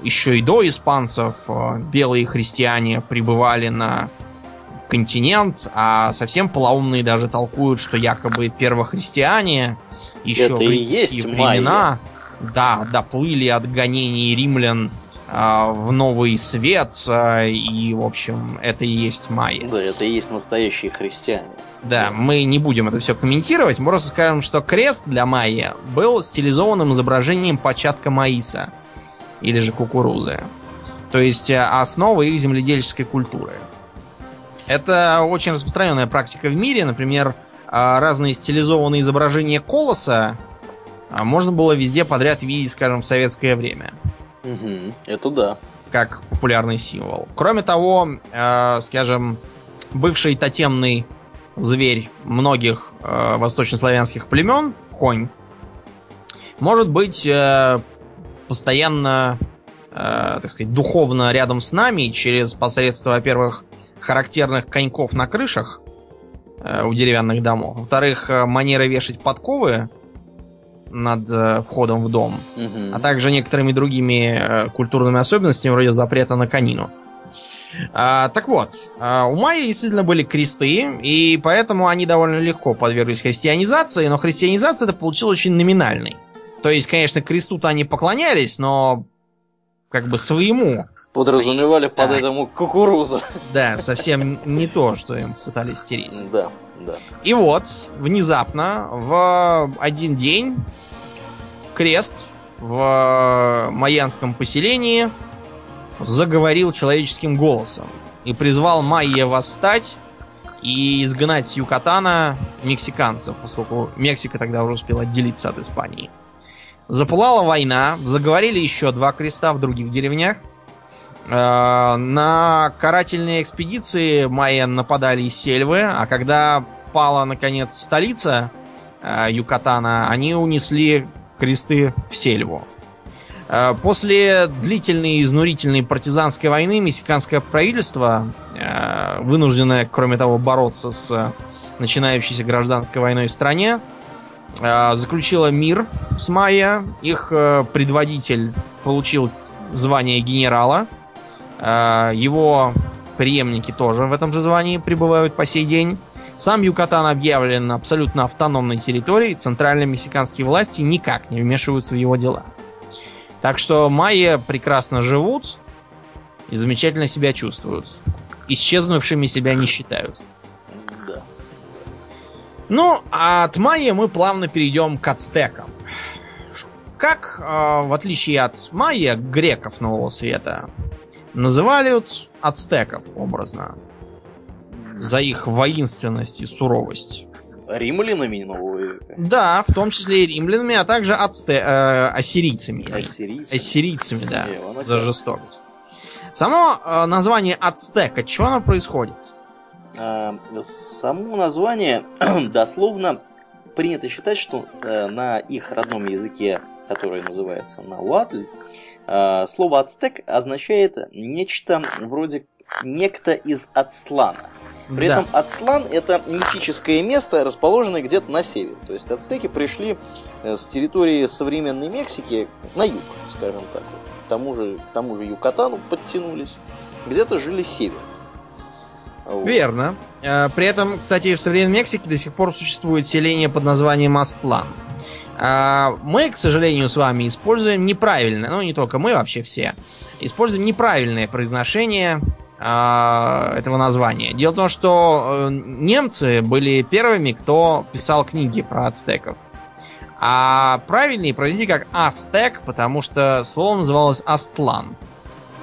еще и до испанцев э, белые христиане пребывали на континент, а совсем полоумные даже толкуют, что якобы первохристиане еще Это в римские времена да, доплыли от гонений римлян а, в новый свет, а, и, в общем, это и есть майя. Да, это и есть настоящие христиане. Да, мы не будем это все комментировать, мы просто скажем, что крест для майя был стилизованным изображением початка маиса, или же кукурузы. То есть э, основа их земледельческой культуры. Это очень распространенная практика в мире. Например, а, разные стилизованные изображения колоса а, можно было везде подряд видеть, скажем, в советское время. Угу, это да. Как популярный символ. Кроме того, э, скажем, бывший тотемный зверь многих э, восточнославянских племен, конь, может быть э, постоянно, э, так сказать, духовно рядом с нами через посредство, во-первых, характерных коньков на крышах э, у деревянных домов. Во-вторых, э, манера вешать подковы над э, входом в дом. А также некоторыми другими э, культурными особенностями, вроде запрета на конину. А, так вот, а, у майя действительно были кресты, и поэтому они довольно легко подверглись христианизации, но христианизация это получилось очень номинальной. То есть, конечно, кресту-то они поклонялись, но как бы своему. Подразумевали под Да. этому кукурузу. Да, совсем не то, что им пытались стереть. Да, да. И вот, внезапно, в один день крест в майянском поселении заговорил человеческим голосом и призвал майя восстать и изгнать с Юкатана мексиканцев, поскольку Мексика тогда уже успела отделиться от Испании. Запылала война, заговорили еще два креста в других деревнях. Э, На карательные экспедиции майя нападали из сельвы, а когда пала, наконец, столица э, Юкатана, они унесли кресты в сельву. Э, После длительной и изнурительной партизанской войны мексиканское правительство, э, вынужденное, кроме того, бороться с начинающейся гражданской войной в стране, э, заключило мир с майя. Их предводитель получил звание генерала. Его преемники тоже в этом же звании пребывают по сей день. Сам Юкатан объявлен абсолютно автономной территорией. Центральные мексиканские власти никак не вмешиваются в его дела. Так что майя прекрасно живут и замечательно себя чувствуют. Исчезнувшими себя не считают. Да. Ну, а от майя мы плавно перейдем к ацтекам. Как, э, в отличие от майя, греков Нового Света, называют ацтеков образно? За их воинственность и суровость. Римлянами века. Да, в том числе и римлянами, а также ацте... э, ассирийцами. Ассирийцы. Ассирийцами, да, вон за жестокость. Само э, название ацтек, от чего оно происходит? А, само название дословно принято считать, что э, на их родном языке, который называется науатль, э, слово ацтек означает нечто вроде некто из Ацтлана. При Да. этом Ацтлан это мифическое место, расположенное где-то на севере. То есть ацтеки пришли э, с территории современной Мексики на юг, скажем так. К тому же, к тому же Юкатану подтянулись. Где-то жили север. Вот. Верно. Э, При этом, кстати, в современной Мексике до сих пор существует селение под названием Астлан. А, Мы, к сожалению, с вами используем неправильное, ну не только мы, вообще все, используем неправильное произношение этого названия. Дело в том, что э, немцы были первыми, кто писал книги про ацтеков. А правильнее произнести как Астек, потому что слово называлось Астлан.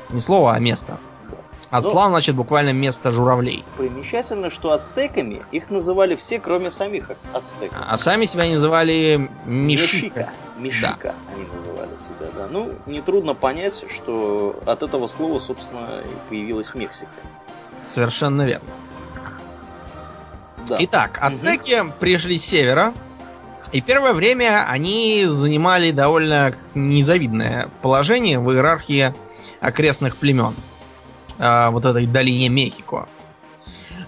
Не слово, а место. Астлан значит буквально место журавлей. Примечательно, что ацтеками их называли все, кроме самих ац- ацтеков. А сами себя называли Мишика. Мишика они называли себя, да. Ну, нетрудно понять, что от этого слова, собственно, и появилась Мексика. Совершенно верно. Да. Итак, ацтеки пришли с севера, и первое время они занимали довольно незавидное положение в иерархии окрестных племен а, вот этой долине Мехико.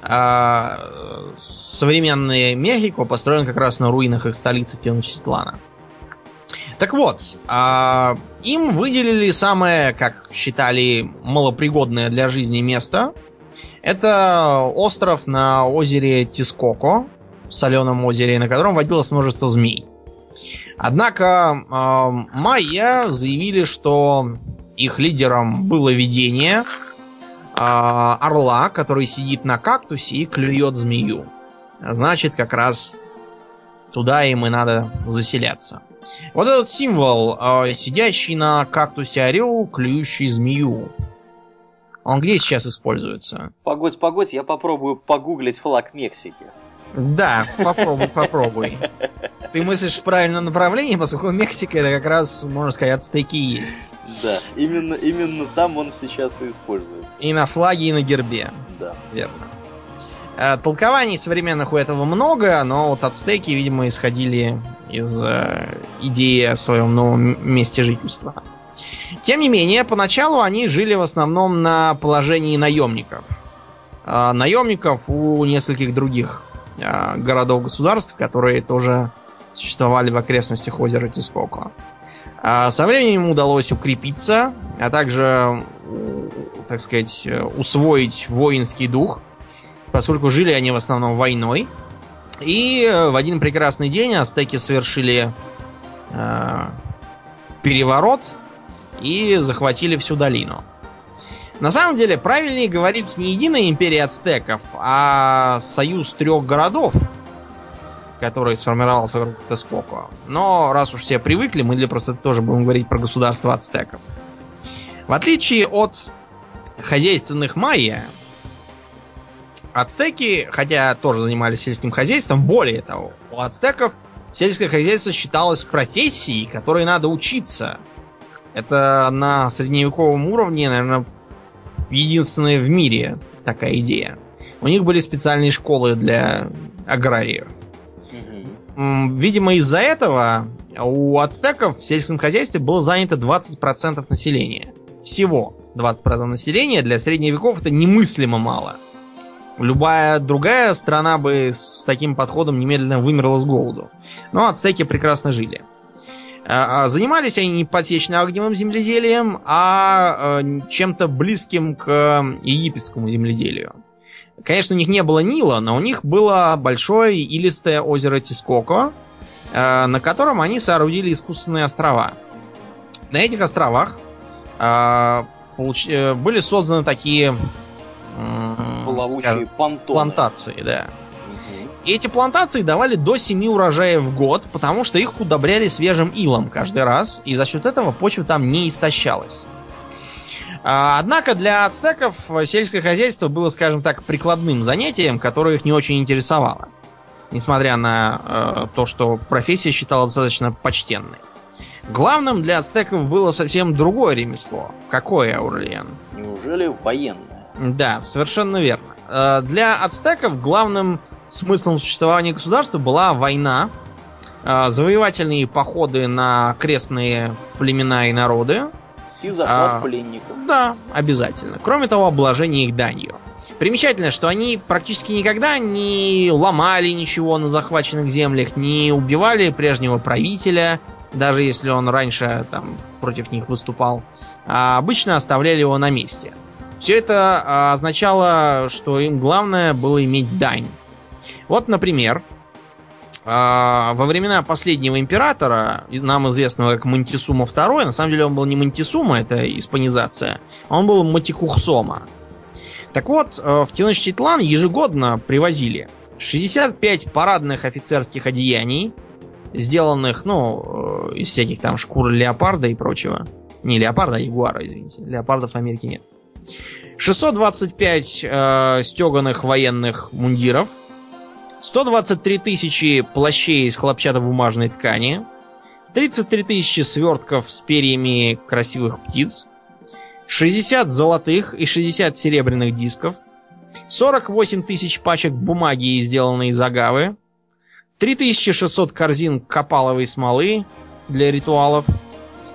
А, современный Мехико построен как раз на руинах их столицы Теночтитлана. Так вот, а, им выделили самое, как считали, малопригодное для жизни место. Это остров на озере Тискоко, соленом озере, на котором водилось множество змей. Однако э, майя заявили, что их лидером было видение э, орла, который сидит на кактусе и клюет змею. Значит, как раз туда им и надо заселяться. Вот этот символ, э, сидящий на кактусе орел, клюющий змею. Он где сейчас используется? Погодь, погодь, я попробую погуглить флаг Мексики. Да, попробуй, попробуй. Ты мыслишь в правильном направлении, поскольку Мексика это как раз, можно сказать, ацтеки есть. Да, именно, именно там он сейчас и используется. И на флаге, и на гербе. Да. Верно. Э, Толкований современных у этого много, но вот ацтеки, видимо, исходили из э, идеи о своем новом месте жительства. Тем не менее, поначалу они жили в основном на положении наемников. А наемников у нескольких других а, городов-государств, которые тоже существовали в окрестностях озера Тискоко. А со временем удалось укрепиться, а также, так сказать, усвоить воинский дух, поскольку жили они в основном войной. И в один прекрасный день астеки совершили э, переворот и захватили всю долину. На самом деле, правильнее говорить не единая империя ацтеков, а союз трех городов, который сформировался вокруг Тескоко. Но раз уж все привыкли, мы для просто тоже будем говорить про государство ацтеков. В отличие от хозяйственных майя, ацтеки, хотя тоже занимались сельским хозяйством, более того, у ацтеков сельское хозяйство считалось профессией, которой надо учиться. Это на средневековом уровне, наверное, единственная в мире такая идея. У них были специальные школы для аграриев. Видимо, из-за этого у ацтеков в сельском хозяйстве было занято 20% населения. Всего 20% населения для средних это немыслимо мало. Любая другая страна бы с таким подходом немедленно вымерла с голоду. Но ацтеки прекрасно жили. А, а, занимались они не подсечно-огневым земледелием, а э, чем-то близким к египетскому земледелию. Конечно, у них не было Нила, но у них было большое илистое озеро Тискоко, на котором они соорудили искусственные острова. На этих островах э, были созданы такие скажем, плантации, да. И эти плантации давали до 7 урожаев в год, потому что их удобряли свежим илом каждый раз, и за счет этого почва там не истощалась. А, однако для ацтеков сельское хозяйство было, скажем так, прикладным занятием, которое их не очень интересовало. Несмотря на э, то, что профессия считалась достаточно почтенной. Главным для ацтеков было совсем другое ремесло. Какое, Аурлиен? Неужели военное? Да, совершенно верно. Э, для ацтеков главным смыслом существования государства была война, а, завоевательные походы на крестные племена и народы. И захват а, пленников. Да, обязательно. Кроме того, обложение их данью. Примечательно, что они практически никогда не ломали ничего на захваченных землях, не убивали прежнего правителя, даже если он раньше там против них выступал, а обычно оставляли его на месте. Все это а, означало, что им главное было иметь дань. Вот, например, а, во времена последнего императора, нам известного как Монтисума II, на самом деле он был не Монтисума, это испанизация, он был Матикухсома. Так вот, э, в Теночтитлан ежегодно привозили 65 парадных офицерских одеяний, сделанных, ну, э, из всяких там шкур леопарда и прочего. Не леопарда, а ягуара, извините. Леопардов в Америке нет. 625 э, стеганых военных мундиров – 123 тысячи плащей из хлопчатобумажной ткани, 33 тысячи свертков с перьями красивых птиц, 60 золотых и 60 серебряных дисков, 48 тысяч пачек бумаги, сделанной из агавы, 3600 корзин копаловой смолы для ритуалов,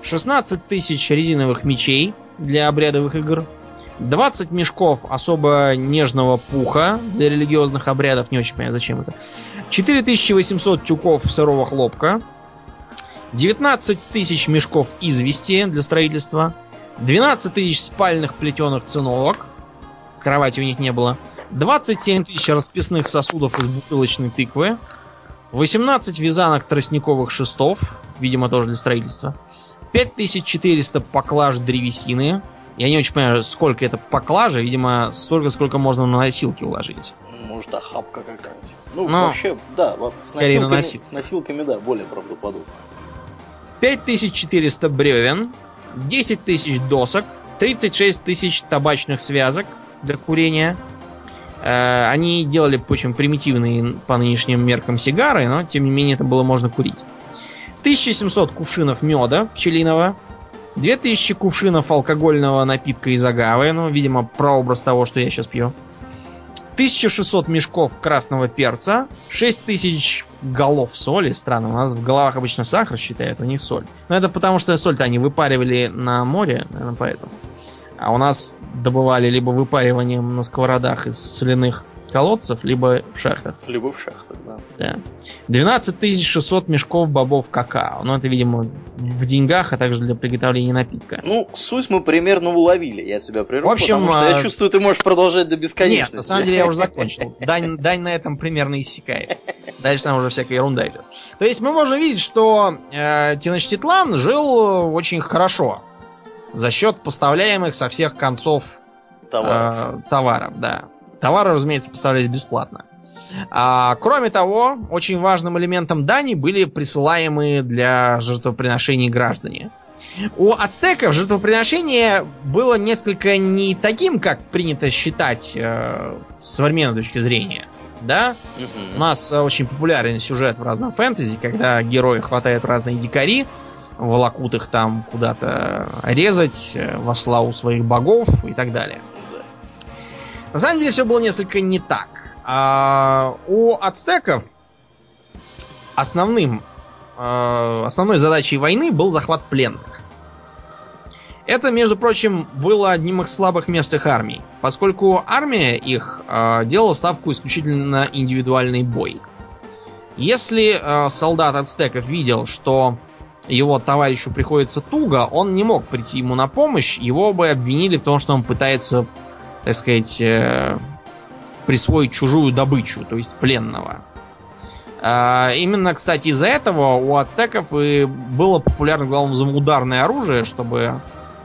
16 тысяч резиновых мечей для обрядовых игр, 20 мешков особо нежного пуха для религиозных обрядов, не очень понимаю, зачем это, 4800 тюков сырого хлопка, 19 тысяч мешков извести для строительства, 12 тысяч спальных плетеных циновок, кровати у них не было, 27 тысяч расписных сосудов из бутылочной тыквы, 18 вязанок тростниковых шестов, видимо, тоже для строительства, 5400 поклаж древесины. Я не очень понимаю, сколько это поклажа, видимо, столько, сколько можно на носилки уложить. Может, охапка какая-то. Ну, Но вообще, да, с скорее на носилками, носилках. с носилками, да, более правдоподобно. 5400 бревен, 10 тысяч досок, 36 тысяч табачных связок для курения. Э, Они делали очень примитивные по нынешним меркам сигары, но тем не менее это было можно курить. 1700 кувшинов меда пчелиного, 2000 кувшинов алкогольного напитка из агавы, ну, видимо, прообраз того, что я сейчас пью. 1600 мешков красного перца, 6000 голов соли. Странно, у нас в головах обычно сахар считают, у них соль. Но это потому, что соль-то они выпаривали на море, наверное, поэтому. А у нас добывали либо выпариванием на сковородах из соляных колодцев, либо в шахтах. Либо в шахтах, да. Да. 12 600 мешков бобов какао. Ну, это, видимо, в деньгах, а также для приготовления напитка. Ну, суть мы примерно уловили. Я тебя прервал, В общем, потому что я а, чувствую, ты можешь продолжать до бесконечности. Нет, на самом деле я уже закончил. Дань, дань на этом примерно иссякает. Дальше там уже всякая ерунда идет. То есть мы можем видеть, что э, Теночтитлан жил очень хорошо за счет поставляемых со всех концов Товаров. э, товаров, да. Товары, разумеется, поставлялись бесплатно. А, кроме того, очень важным элементом дани были присылаемые для жертвоприношений граждане. У ацтеков жертвоприношение было несколько не таким, как принято считать э, с современной точки зрения. Да? У нас э, очень популярен сюжет в разном фэнтези, когда герои хватают разные дикари, волокут их там куда-то резать э, во славу своих богов и так далее. На самом деле все было несколько не так. А, у ацтеков основным, э, основной задачей войны был захват пленных. Это, между прочим, было одним из слабых мест их армий, поскольку армия их э, делала ставку исключительно на индивидуальный бой. Если э, солдат ацтеков видел, что его товарищу приходится туго, он не мог прийти ему на помощь, его бы обвинили в том, что он пытается, так сказать, э, присвоить чужую добычу, то есть пленного. А, именно, кстати, из-за этого у ацтеков и было популярно, главным образом, ударное оружие, чтобы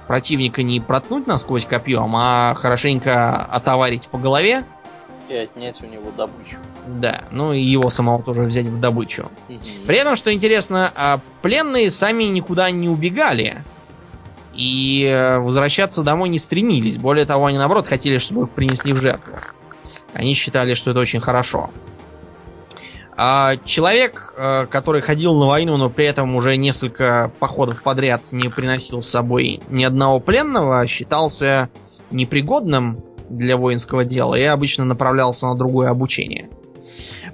противника не проткнуть насквозь копьем, а хорошенько отоварить по голове. И отнять у него добычу. Да, ну и его самого тоже взять в добычу. При этом, что интересно, а, пленные сами никуда не убегали. И э, возвращаться домой не стремились. Более того, они наоборот хотели, чтобы их принесли в жертву. Они считали, что это очень хорошо. А человек, э, который ходил на войну, но при этом уже несколько походов подряд не приносил с собой ни одного пленного, считался непригодным для воинского дела и обычно направлялся на другое обучение.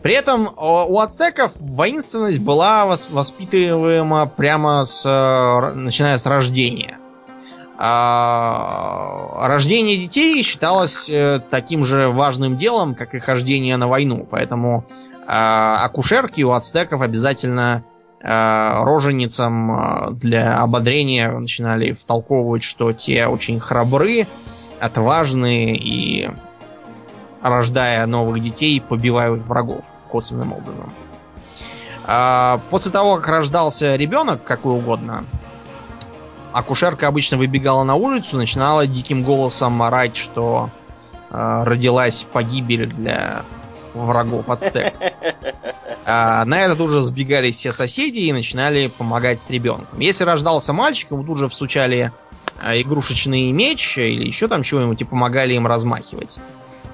При этом у ацтеков воинственность была вос- воспитываема прямо с, э, начиная с рождения. А, рождение детей считалось э, таким же важным делом, как и хождение на войну. Поэтому а, акушерки у ацтеков обязательно а, роженицам а, для ободрения начинали втолковывать, что те очень храбры, отважные и, рождая новых детей, побивают врагов косвенным образом. После того, как рождался ребенок, какой угодно, акушерка обычно выбегала на улицу, начинала диким голосом орать, что э, родилась погибель для врагов ацтек. А, на это тут же сбегали все соседи и начинали помогать с ребенком. Если рождался мальчик, ему тут же всучали а, игрушечный меч или еще там чего-нибудь и помогали им размахивать.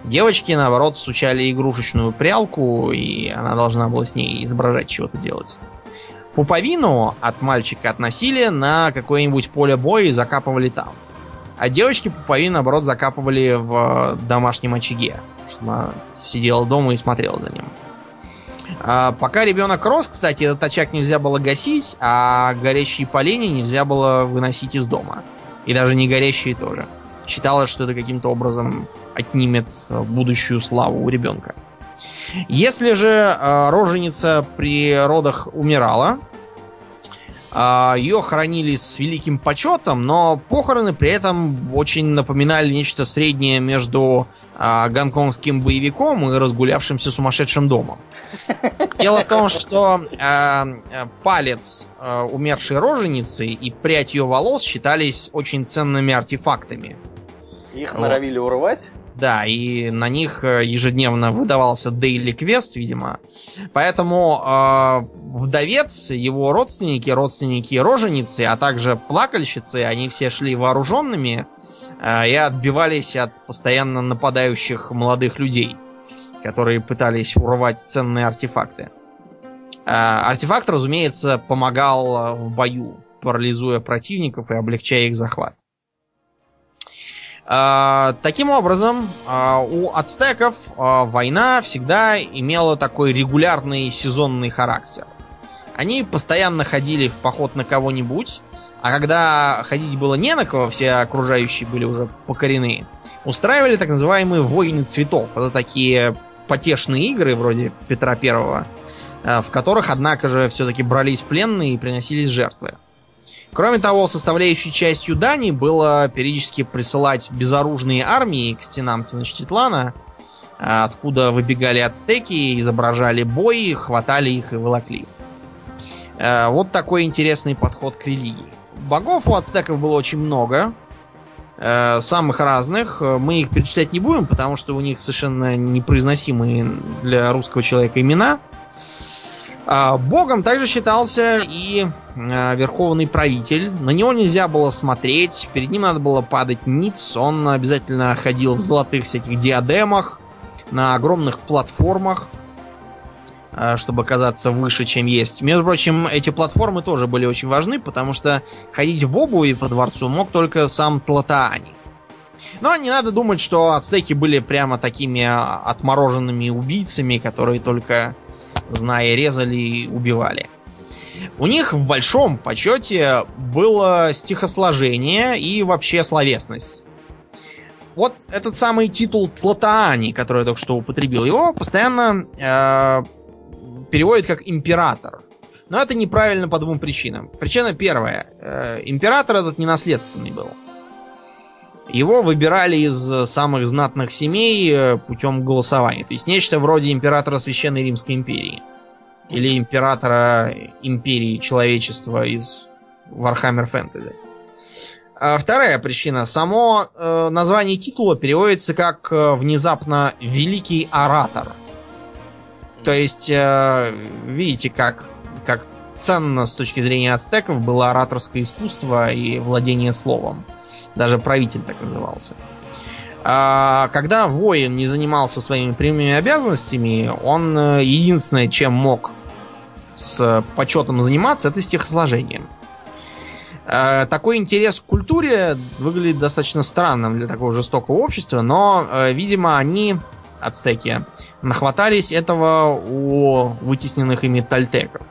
Девочки, наоборот, всучали игрушечную прялку, и она должна была с ней изображать чего-то делать. Пуповину от мальчика относили на какое-нибудь поле боя и закапывали там. А девочки пуповину, наоборот, закапывали в домашнем очаге, что она сидела дома и смотрела за ним. А, пока ребенок рос, кстати, этот очаг нельзя было гасить, а горящие поленья нельзя было выносить из дома. И даже не горящие тоже. Считалось, что это каким-то образом отнимет э, будущую славу у ребенка. Если же э, роженица при родах умирала, э, ее хоронили с великим почетом, но похороны при этом очень напоминали нечто среднее между э, гонконгским боевиком и разгулявшимся сумасшедшим домом. Дело в том, что э, палец э, умершей роженицы и прядь ее волос считались очень ценными артефактами. Их норовили вот. урвать? Да, и на них э, ежедневно выдавался дейли квест, видимо. Поэтому э, вдовец, его родственники, родственники роженицы, а также плакальщицы, они все шли вооруженными э, и отбивались от постоянно нападающих молодых людей, которые пытались урвать ценные артефакты. Э, артефакт, разумеется, помогал в бою, парализуя противников и облегчая их захват. А, таким образом, а, у ацтеков а, война всегда имела такой регулярный сезонный характер. Они постоянно ходили в поход на кого-нибудь, а когда ходить было не на кого, все окружающие были уже покорены, устраивали так называемые войны цветов. Это такие потешные игры вроде Петра Первого, в которых, однако же, все-таки брались пленные и приносились жертвы. Кроме того, составляющей частью Дании было периодически присылать безоружные армии к стенам Теночтитлана, откуда выбегали ацтеки, изображали бой, хватали их и волокли. Э, вот такой интересный подход к религии. Богов у ацтеков было очень много, э, самых разных. Мы их перечислять не будем, потому что у них совершенно непроизносимые для русского человека имена. А, богом также считался и а, верховный правитель. На него нельзя было смотреть, перед ним надо было падать ниц. Он обязательно ходил в золотых всяких диадемах, на огромных платформах, а, чтобы казаться выше, чем есть. Между прочим, эти платформы тоже были очень важны, потому что ходить в обуви по дворцу мог только сам Тлатаани. Но не надо думать, что ацтеки были прямо такими отмороженными убийцами, которые только зная, резали и убивали. У них в большом почете было стихосложение и вообще словесность. Вот этот самый титул Тлатаани, который я только что употребил, его постоянно э, переводят как император. Но это неправильно по двум причинам. Причина первая. Э, император этот ненаследственный был. Его выбирали из самых знатных семей э, путем голосования. То есть нечто вроде императора Священной Римской империи. Или императора империи человечества из Warhammer Fantasy. А вторая причина. Само э, название титула переводится как э, внезапно «великий оратор». То есть, э, видите, как, как ценно с точки зрения ацтеков было ораторское искусство и владение словом. Даже правитель так назывался. А, когда воин не занимался своими прямыми обязанностями, он э, единственное, чем мог с почетом заниматься, это стихосложением. А, такой интерес к культуре выглядит достаточно странным для такого жестокого общества, но, э, видимо, они, ацтеки, нахватались этого у вытесненных ими тальтеков.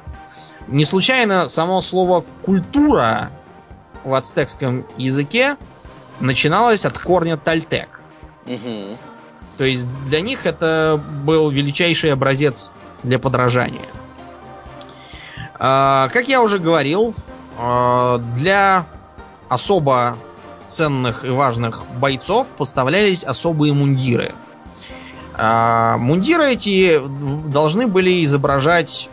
Не случайно само слово «культура» в ацтекском языке начиналось от корня тальтек. Угу. То есть для них это был величайший образец для подражания. А, как я уже говорил, а, для особо ценных и важных бойцов поставлялись особые мундиры. А, мундиры эти должны были изображать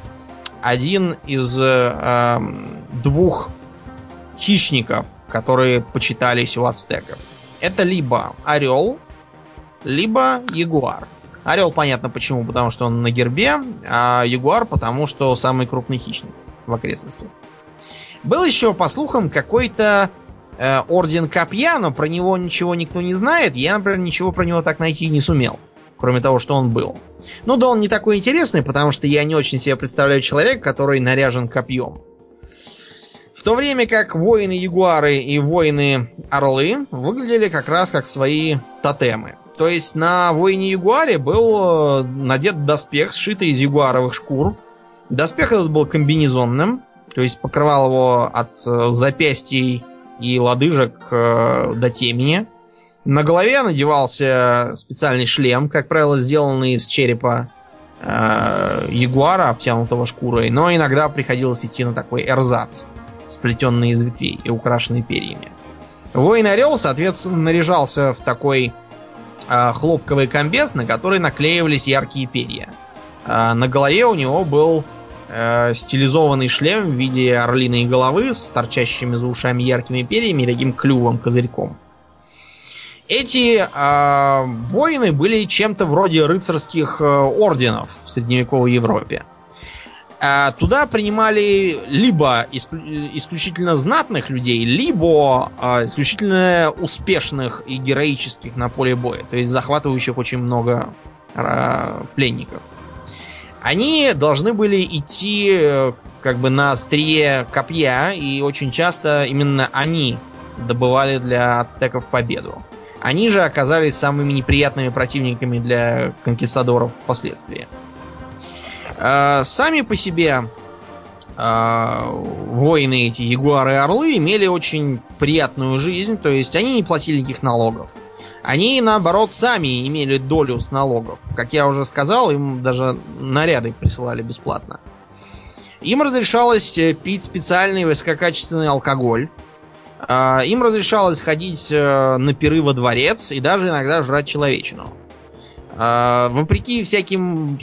один из э, двух хищников, которые почитались у ацтеков. Это либо орел, либо ягуар. Орел понятно почему, потому что он на гербе, а ягуар потому что самый крупный хищник в окрестностях. Был еще, по слухам, какой-то э, орден копья, но про него ничего никто не знает. Я, например, ничего про него так найти не сумел. Кроме того, что он был. Ну да, он не такой интересный, потому что я не очень себе представляю человека, который наряжен копьем. В то время как воины-ягуары и воины-орлы выглядели как раз как свои тотемы. То есть на воине Ягуаре был э, надет доспех, сшитый из ягуаровых шкур. Доспех этот был комбинезонным, то есть покрывал его от э, запястий и лодыжек э, до темени. На голове надевался специальный шлем, как правило, сделанный из черепа э, ягуара, обтянутого шкурой, но иногда приходилось идти на такой эрзац, сплетенный из ветвей и украшенный перьями. Воин-орел, соответственно, наряжался в такой хлопковый комбез, на который наклеивались яркие перья. Э, на голове у него был э, стилизованный шлем в виде орлиной головы с торчащими за ушами яркими перьями и таким клювом-козырьком. Эти э, воины были чем-то вроде рыцарских э, орденов в средневековой Европе. Э, туда принимали либо исклю- исключительно знатных людей, либо э, исключительно успешных и героических на поле боя, то есть захватывающих очень много э, пленников. Они должны были идти э, как бы на острие копья, и очень часто именно они добывали для ацтеков победу. Они же оказались самыми неприятными противниками для конкистадоров впоследствии. Э, Сами по себе э, воины эти, ягуары и орлы, имели очень приятную жизнь, то есть они не платили никаких налогов. Они, наоборот, сами имели долю с налогов. Как я уже сказал, им даже наряды присылали бесплатно. Им разрешалось э, пить специальный высококачественный алкоголь. Им разрешалось ходить на пиры во дворец и даже иногда жрать человечину. А, Вопреки всяким,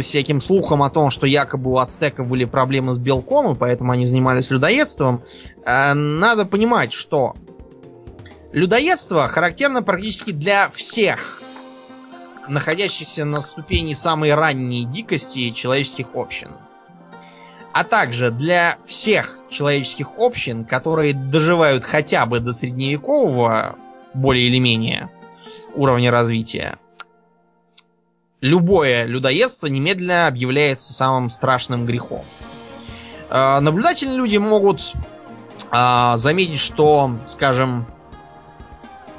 всяким слухам о том, что якобы у ацтеков были проблемы с белком, и поэтому они занимались людоедством, а, надо понимать, что людоедство характерно практически для всех находящихся на ступени самой ранней дикости человеческих общин. А также для всех человеческих общин, которые доживают хотя бы до средневекового, более или менее, уровня развития, любое людоедство немедленно объявляется самым страшным грехом. Э, Наблюдательные люди могут а, заметить, что, скажем,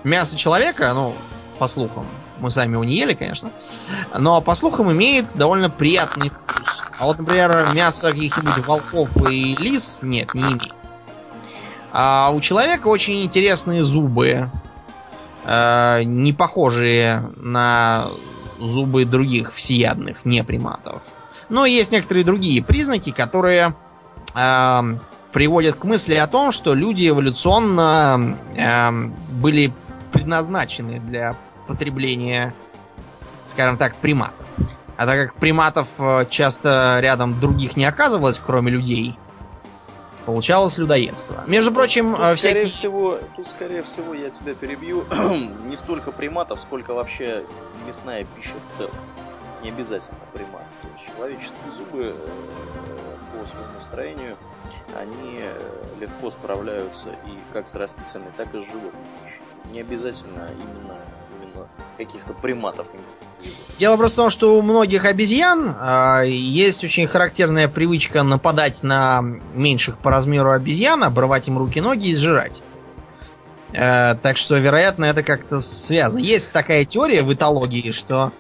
мясо человека, ну, по слухам, мы сами его не ели, конечно, но по слухам имеет довольно приятный вкус. А вот, например, мясо каких-нибудь волков и лис нет, не имеет. А у человека очень интересные зубы, э, не похожие на зубы других всеядных неприматов. Но есть некоторые другие признаки, которые э, приводят к мысли о том, что люди эволюционно э, были предназначены для потребления, скажем так, приматов. А так как приматов э, часто рядом других не оказывалось, кроме людей, получалось людоедство. Между прочим, Тут, э, скорее всякие... всего, тут, скорее всего, я тебя перебью, не столько приматов, сколько вообще мясная пища в целом. Не обязательно примат. То есть человеческие зубы э, по своему строению, они э, легко справляются и как с растительной, так и с животной пищей. Не обязательно именно, именно каких-то приматов. Дело просто в том, что у многих обезьян а, есть очень характерная привычка нападать на меньших по размеру обезьян, обрывать им руки-ноги и сжирать. Э, так что, вероятно, это как-то связано. Есть такая теория в этологии, что,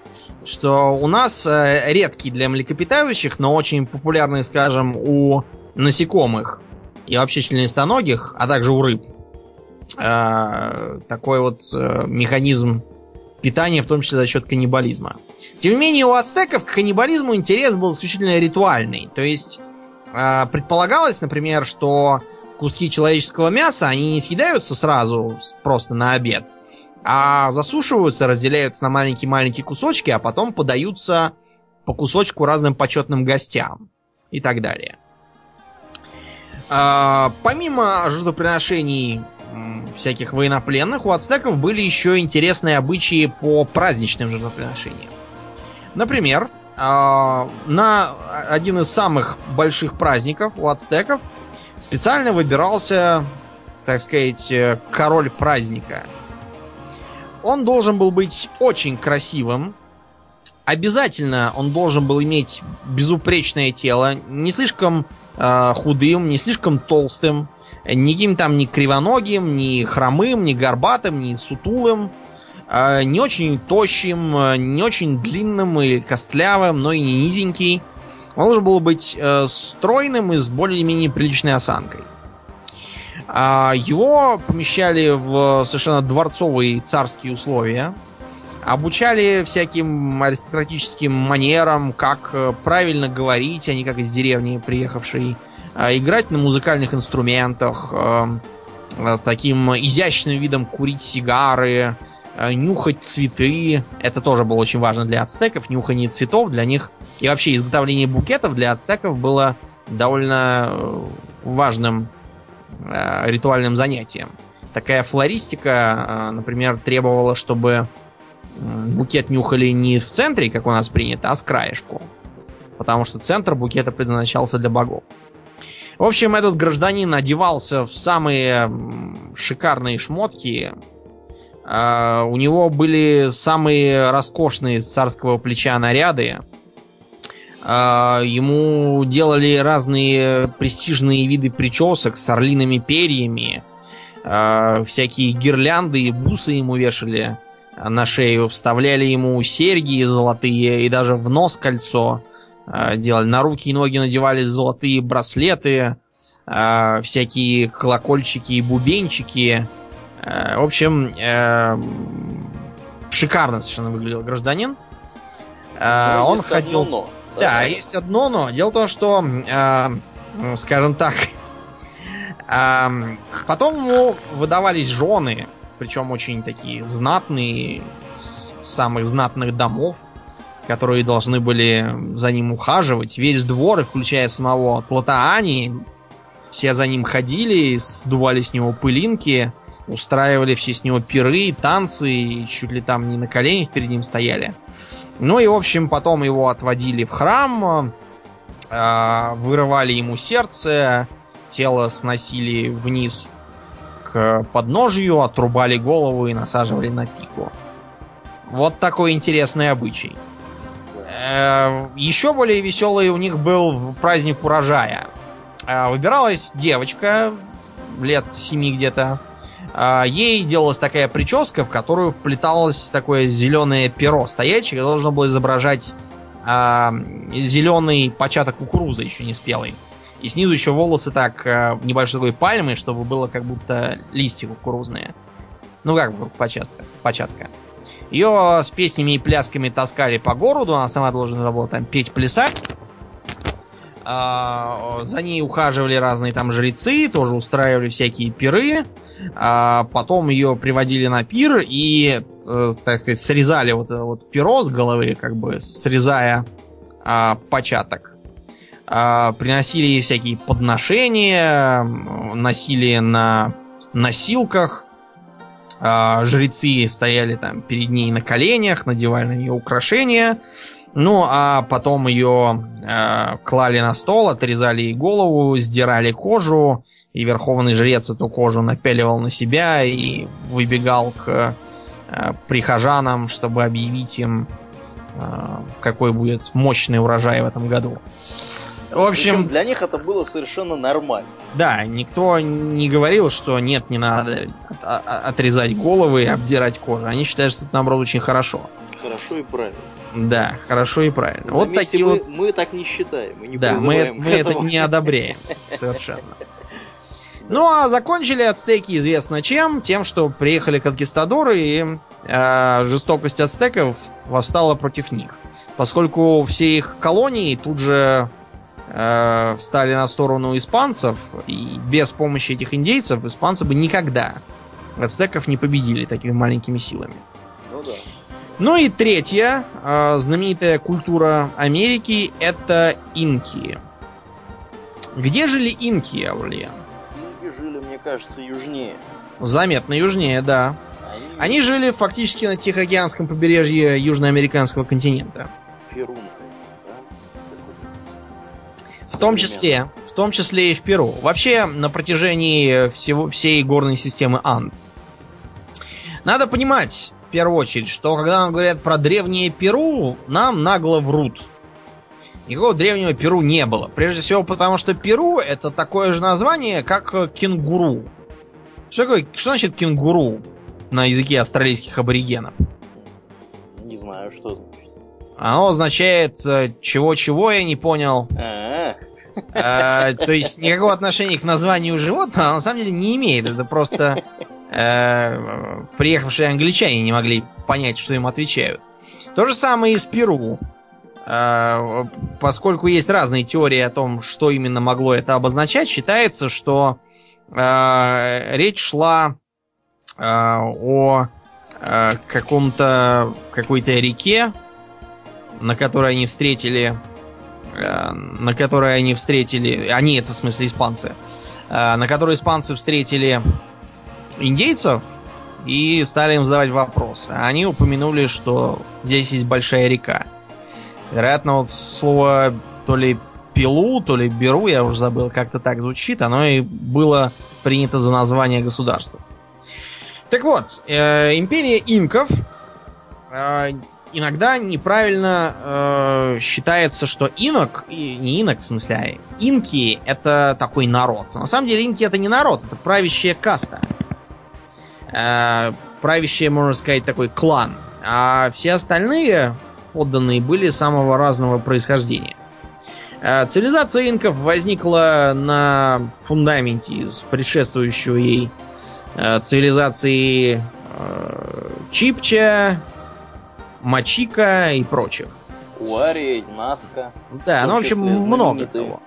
что у нас э, редкий для млекопитающих, но очень популярный, скажем, у насекомых и вообще членистоногих, а также у рыб, э, такой вот э, механизм питания, в том числе за счет каннибализма. Тем не менее, у ацтеков к каннибализму интерес был исключительно ритуальный. То есть э, предполагалось, например, что куски человеческого мяса, они не съедаются сразу, просто на обед, а засушиваются, разделяются на маленькие-маленькие кусочки, а потом подаются по кусочку разным почетным гостям и так далее. А, помимо жертвоприношений всяких военнопленных, у ацтеков были еще интересные обычаи по праздничным жертвоприношениям. Например, а, на один из самых больших праздников у ацтеков специально выбирался, так сказать, э, король праздника. Он должен был быть очень красивым. Обязательно он должен был иметь безупречное тело, не слишком э, худым, не слишком толстым, никаким там ни кривоногим, ни хромым, ни горбатым, ни сутулым. э, не очень тощим, э, не очень длинным или костлявым, но и не низенький. Он должен был быть э, стройным и с более-менее приличной осанкой. А его помещали в совершенно дворцовые царские условия. Обучали всяким аристократическим манерам, как правильно говорить, а не как из деревни приехавший. А, играть на музыкальных инструментах, э, э, таким изящным видом курить сигары, нюхать цветы. Это тоже было очень важно для ацтеков. Нюхание цветов для них и вообще изготовление букетов для ацтеков было довольно важным э, ритуальным занятием. Такая флористика, э, например, требовала, чтобы букет нюхали не в центре, как у нас принято, а с краешку. Потому что центр букета предназначался для богов. В общем, этот гражданин одевался в самые шикарные шмотки. Э, у него были самые роскошные с царского плеча наряды. А, ему делали разные престижные виды причесок с орлиными перьями. А, всякие гирлянды и бусы ему вешали на шею. Вставляли ему серьги золотые и даже в нос кольцо а, делали. На руки и ноги надевали золотые браслеты. Всякие колокольчики и бубенчики. В общем, э, шикарно совершенно выглядел гражданин. Но он ходил... Но. Да, есть одно но. Дело в том, что, э, скажем так, э, потом ему выдавались жены, причем очень такие знатные, самых знатных домов, которые должны были за ним ухаживать. Весь двор, включая самого Платаани, все за ним ходили, сдували с него пылинки, устраивали все с него пиры, танцы, и чуть ли там не на коленях перед ним стояли. Ну и, в общем, потом его отводили в храм, э, вырывали ему сердце, тело сносили вниз к подножию, отрубали голову и насаживали на пику. Вот такой интересный обычай. Э, еще более веселый у них был праздник урожая. Э, выбиралась девочка лет семи где-то, а, ей делалась такая прическа, в которую вплеталось такое зеленое перо стоячее, должно было изображать зеленый початок кукурузы, еще не спелый. И снизу еще волосы так небольшой такой пальмы, чтобы было как будто листья кукурузные. Ну как бы початка. початка. Ее с песнями и плясками таскали по городу, она сама должна была там петь, плясать. А, за ней ухаживали разные там жрецы, тоже устраивали всякие пиры. А потом ее приводили на пир и, э, так сказать, срезали вот, вот перо с головы, как бы срезая а, початок. Приносили ей всякие подношения, носили на носилках. А, жрецы стояли там перед ней на коленях, надевали на нее украшения. Ну, а потом ее э, клали на стол, отрезали ей голову, сдирали кожу, и верховный жрец эту кожу напяливал на себя и выбегал к э, прихожанам, чтобы объявить им, э, какой будет мощный урожай в этом году. В общем, Причем для них это было совершенно нормально. Да, никто не говорил, что нет, не надо отрезать головы и обдирать кожу. Они считают, что это наоборот очень хорошо. Хорошо и правильно. Да, хорошо и правильно. Заметьте, вот такие мы, вот... мы так не считаем, мы не Да, мы, мы это не одобряем. Совершенно. Ну а закончили ацтеки известно чем. Тем, что приехали конкистадоры и э, жестокость ацтеков восстала против них. Поскольку все их колонии тут же э, встали на сторону испанцев, и без помощи этих индейцев испанцы бы никогда ацтеков не победили такими маленькими силами. Ну да. Ну и третья э, знаменитая культура Америки это инки. Где жили инки, Аурлиан? Инки жили, мне кажется, южнее. Заметно южнее, да. Они, Они жили фактически на Тихоокеанском побережье южноамериканского континента. Перу, В том числе, в том числе и в Перу. Вообще, на протяжении всего, всей горной системы Анд. Надо понимать, в первую очередь, что когда нам говорят про древнее Перу, нам нагло врут. Никакого древнего Перу не было. Прежде всего потому, что Перу это такое же название, как кенгуру. Что, такое, что значит кенгуру? на языке австралийских аборигенов? Не знаю, что. Оно означает э, чего-чего, я не понял. А, Э, То есть никакого отношения к названию животного на самом деле не имеет. Это просто э, приехавшие англичане не могли понять, что им отвечают. То же самое и с Перу. Э, Поскольку есть разные теории о том, что именно могло это обозначать, считается, что э, речь шла э, о э, каком-то какой-то реке, на которой они встретили э, на которой они встретили, они это в смысле испанцы, э, на которой испанцы встретили индейцев и стали им задавать вопросы. Они упомянули, что здесь есть большая река. Вероятно, вот слово то ли пилу, то ли беру, я уже забыл, как-то так звучит, оно и было принято за название государства. Так вот, э, империя инков э, иногда неправильно э, считается, что инок, и не инок в смысле, а инки это такой народ. Но на самом деле инки это не народ, это правящая каста. Э, правящая, можно сказать, такой клан. А все остальные подданные были самого разного происхождения. Э, Цивилизация инков возникла на фундаменте из предшествующего ей э, цивилизации э, Чипча, Мачика и прочих. Уари, Наска. Да, ну, в общем, много кого.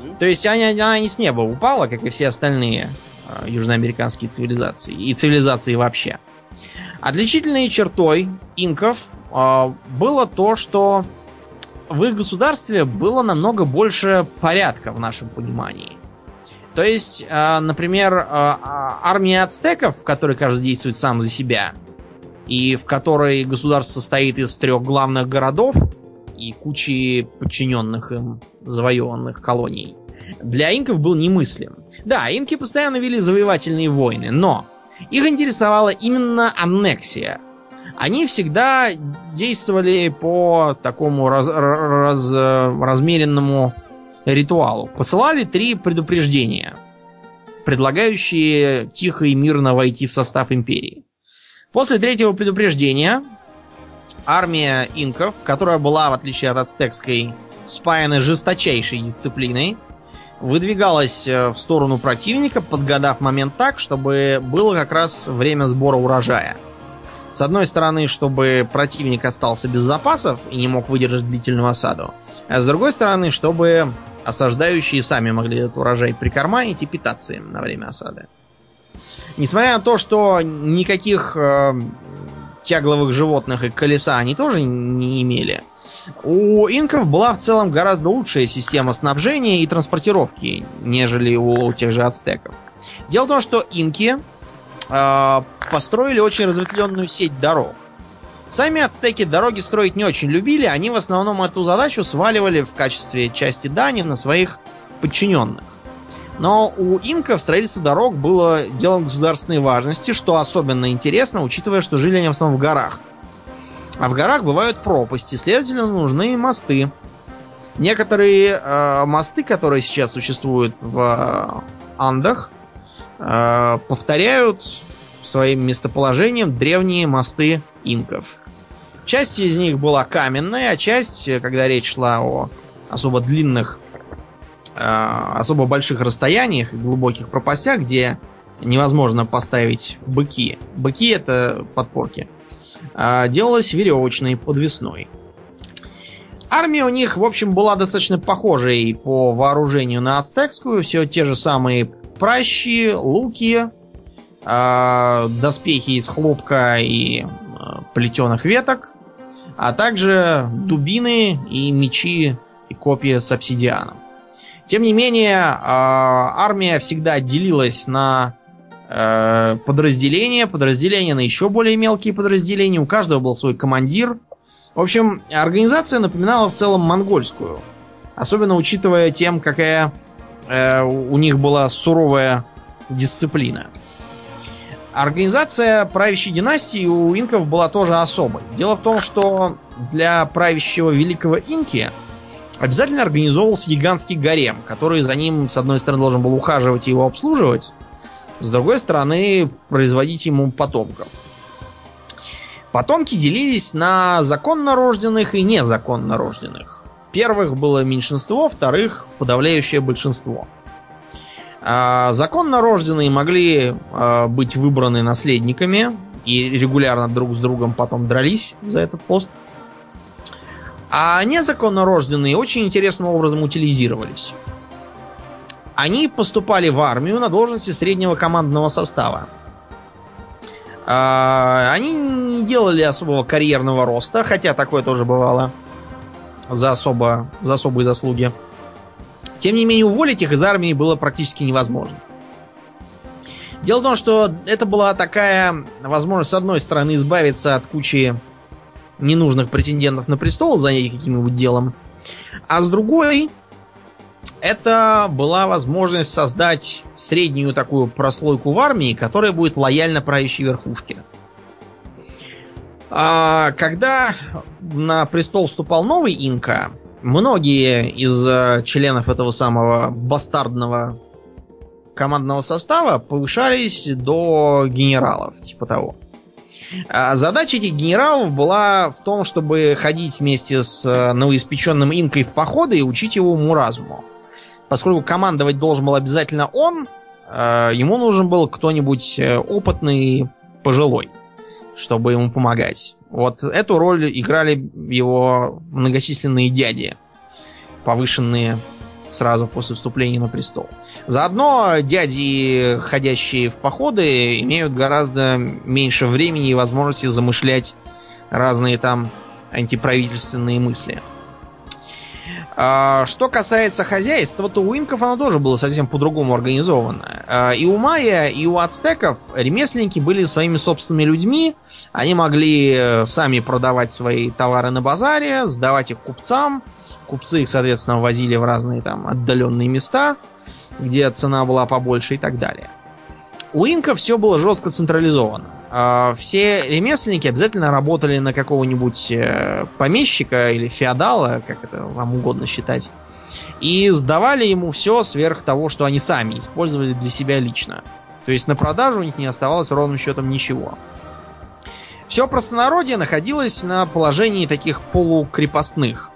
Мгм. То есть она, она не с неба упала, как и все остальные э, южноамериканские цивилизации. И цивилизации вообще. Отличительной чертой инков э, было то, что в их государстве было намного больше порядка в нашем понимании. То есть, э, например, э, а- армия ацтеков, в которой каждый действует сам за себя, и в которой государство состоит из трех главных городов и кучи подчиненных им завоеванных колоний, для инков был немыслим. Да, инки постоянно вели завоевательные войны, но их интересовала именно аннексия. Они всегда действовали по такому раз- раз- размеренному ритуалу. Посылали три предупреждения, предлагающие тихо и мирно войти в состав империи. После третьего предупреждения армия инков, которая была, в отличие от ацтекской, спаяна жесточайшей дисциплиной, выдвигалась э, в сторону противника, подгадав момент так, чтобы было как раз время сбора урожая. С одной стороны, чтобы противник остался без запасов и не мог выдержать длительную осаду, а с другой стороны, чтобы осаждающие сами могли этот урожай прикарманить и питаться им на время осады. Несмотря на то, что никаких э, тягловых животных и колеса они тоже не имели, у инков была в целом гораздо лучшая система снабжения и транспортировки, нежели у тех же ацтеков. Дело в том, что инки э, построили очень разветвленную сеть дорог. Сами ацтеки дороги строить не очень любили, они в основном эту задачу сваливали в качестве части дани на своих подчиненных. Но у инков строительство дорог было делом государственной важности, что особенно интересно, учитывая, что жили они в основном в горах. А в горах бывают пропасти, следовательно, нужны мосты. Некоторые э, мосты, которые сейчас существуют в э, Андах, э, повторяют своим местоположением древние мосты инков. Часть из них была каменная, а часть, когда речь шла о особо длинных, особо больших расстояниях и глубоких пропастях, где невозможно поставить быки. Быки это подпорки. а, делалась веревочной, подвесной. Армия у них, в общем, была достаточно похожей по вооружению на ацтекскую. Все те же самые пращи, луки, а, доспехи из хлопка и плетеных веток, а также дубины и мечи и копья с обсидианом. Тем не менее, а, армия всегда делилась на э, подразделения, подразделения на еще более мелкие подразделения. У каждого был свой командир. В общем, организация напоминала в целом монгольскую. Особенно учитывая тем, какая э, у них была суровая дисциплина. Организация правящей династии у инков была тоже особой. Дело в том, что для правящего великого инки обязательно организовывался гигантский гарем, который за ним, с одной стороны, должен был ухаживать и его обслуживать, С другой стороны, производить ему потомков. Потомки делились на законно рожденных и незаконно рожденных. Первых было меньшинство, вторых подавляющее большинство. А законно рожденные могли а, быть выбраны наследниками и регулярно друг с другом потом дрались за этот пост. Незаконно рожденные очень интересным образом утилизировались. Они поступали в армию на должности среднего командного состава. А, они не делали особого карьерного роста, хотя такое тоже бывало за, особо, за особые заслуги. Тем не менее, уволить их из армии было практически невозможно. Дело в том, что это была такая возможность, с одной стороны, избавиться от кучи ненужных претендентов на престол, занять каким-нибудь делом, а с другой, это была возможность создать среднюю такую прослойку в армии, которая будет лояльна правящей верхушке. А когда на престол вступал новый инка, многие из э, членов этого самого бастардного командного состава повышались до генералов, типа того. А задача этих генералов была в том, чтобы ходить вместе с э, новоиспеченным инкой в походы и учить его уму-разуму. Поскольку командовать должен был обязательно он, э, ему нужен был кто-нибудь э, опытный, пожилой, чтобы ему помогать. Вот эту роль играли его многочисленные дяди, повышенные сразу после вступления на престол. Заодно дяди, ходящие в походы, имеют гораздо меньше времени и возможности замышлять разные там антиправительственные мысли. А, что касается хозяйства, то у инков оно тоже было совсем по-другому организовано. А, и у майя, и у ацтеков ремесленники были своими собственными людьми. Они могли э, сами продавать свои товары на базаре, сдавать их купцам. Купцы их, соответственно, возили в разные там отдаленные места, где цена была побольше и так далее. У инков все было жестко централизовано. А, все ремесленники обязательно работали на какого-нибудь э, помещика или феодала, как это вам угодно считать, и сдавали ему все сверх того, что они сами использовали для себя лично. То есть на продажу у них не оставалось ровным счетом ничего. Все простонародье находилось на положении таких полукрепостных.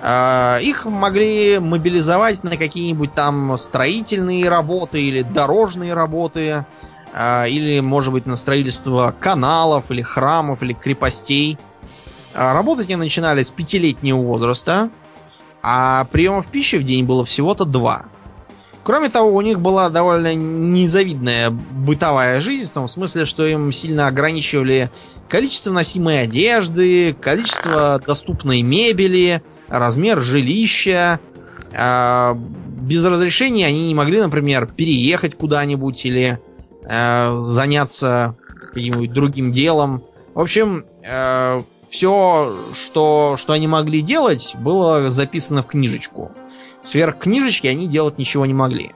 А, их могли мобилизовать на какие-нибудь там строительные работы или дорожные работы, или, может быть, на строительство каналов, или храмов, или крепостей. А, работать они начинали с пятилетнего возраста, а приемов пищи в день было всего-то два. Кроме того, у них была довольно незавидная бытовая жизнь, в том смысле, что им сильно ограничивали количество носимой одежды, количество доступной мебели, размер жилища. А, без разрешения они не могли, например, переехать куда-нибудь или заняться каким-нибудь другим делом. В общем, э, все, что, что они могли делать, было записано в книжечку. Сверх книжечки они делать ничего не могли.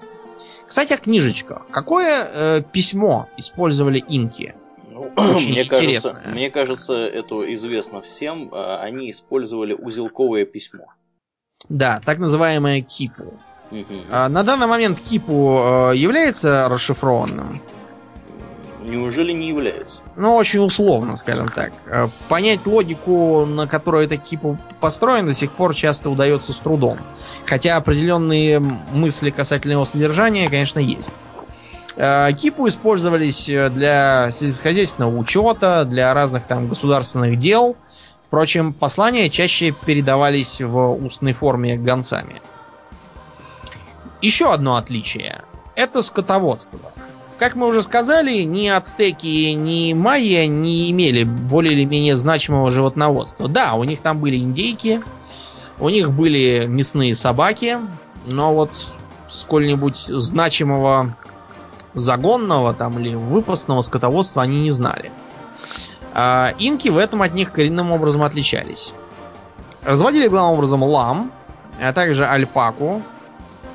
Кстати, о книжечках. Какое э, письмо использовали инки? Очень мне. Кажется, мне кажется, это известно всем. Э, они использовали узелковое письмо. Да, так называемое кипу. Угу. На данный момент кипу э, является расшифрованным. Неужели не является? Ну, очень условно, скажем так. Э, понять логику, на которой эта кипа построена, до сих пор часто удается с трудом. Хотя определенные мысли касательно его содержания, конечно, есть. Э, кипу использовались для сельскохозяйственного учета, для разных там государственных дел. Впрочем, послания чаще передавались в устной форме гонцами. Еще одно отличие – это скотоводство. Как мы уже сказали, ни ацтеки, ни майя не имели более или менее значимого животноводства. Да, у них там были индейки, у них были мясные собаки, но вот сколь-нибудь значимого загонного там или выпасного скотоводства они не знали. А инки в этом от них коренным образом отличались. Разводили главным образом лам, а также альпаку,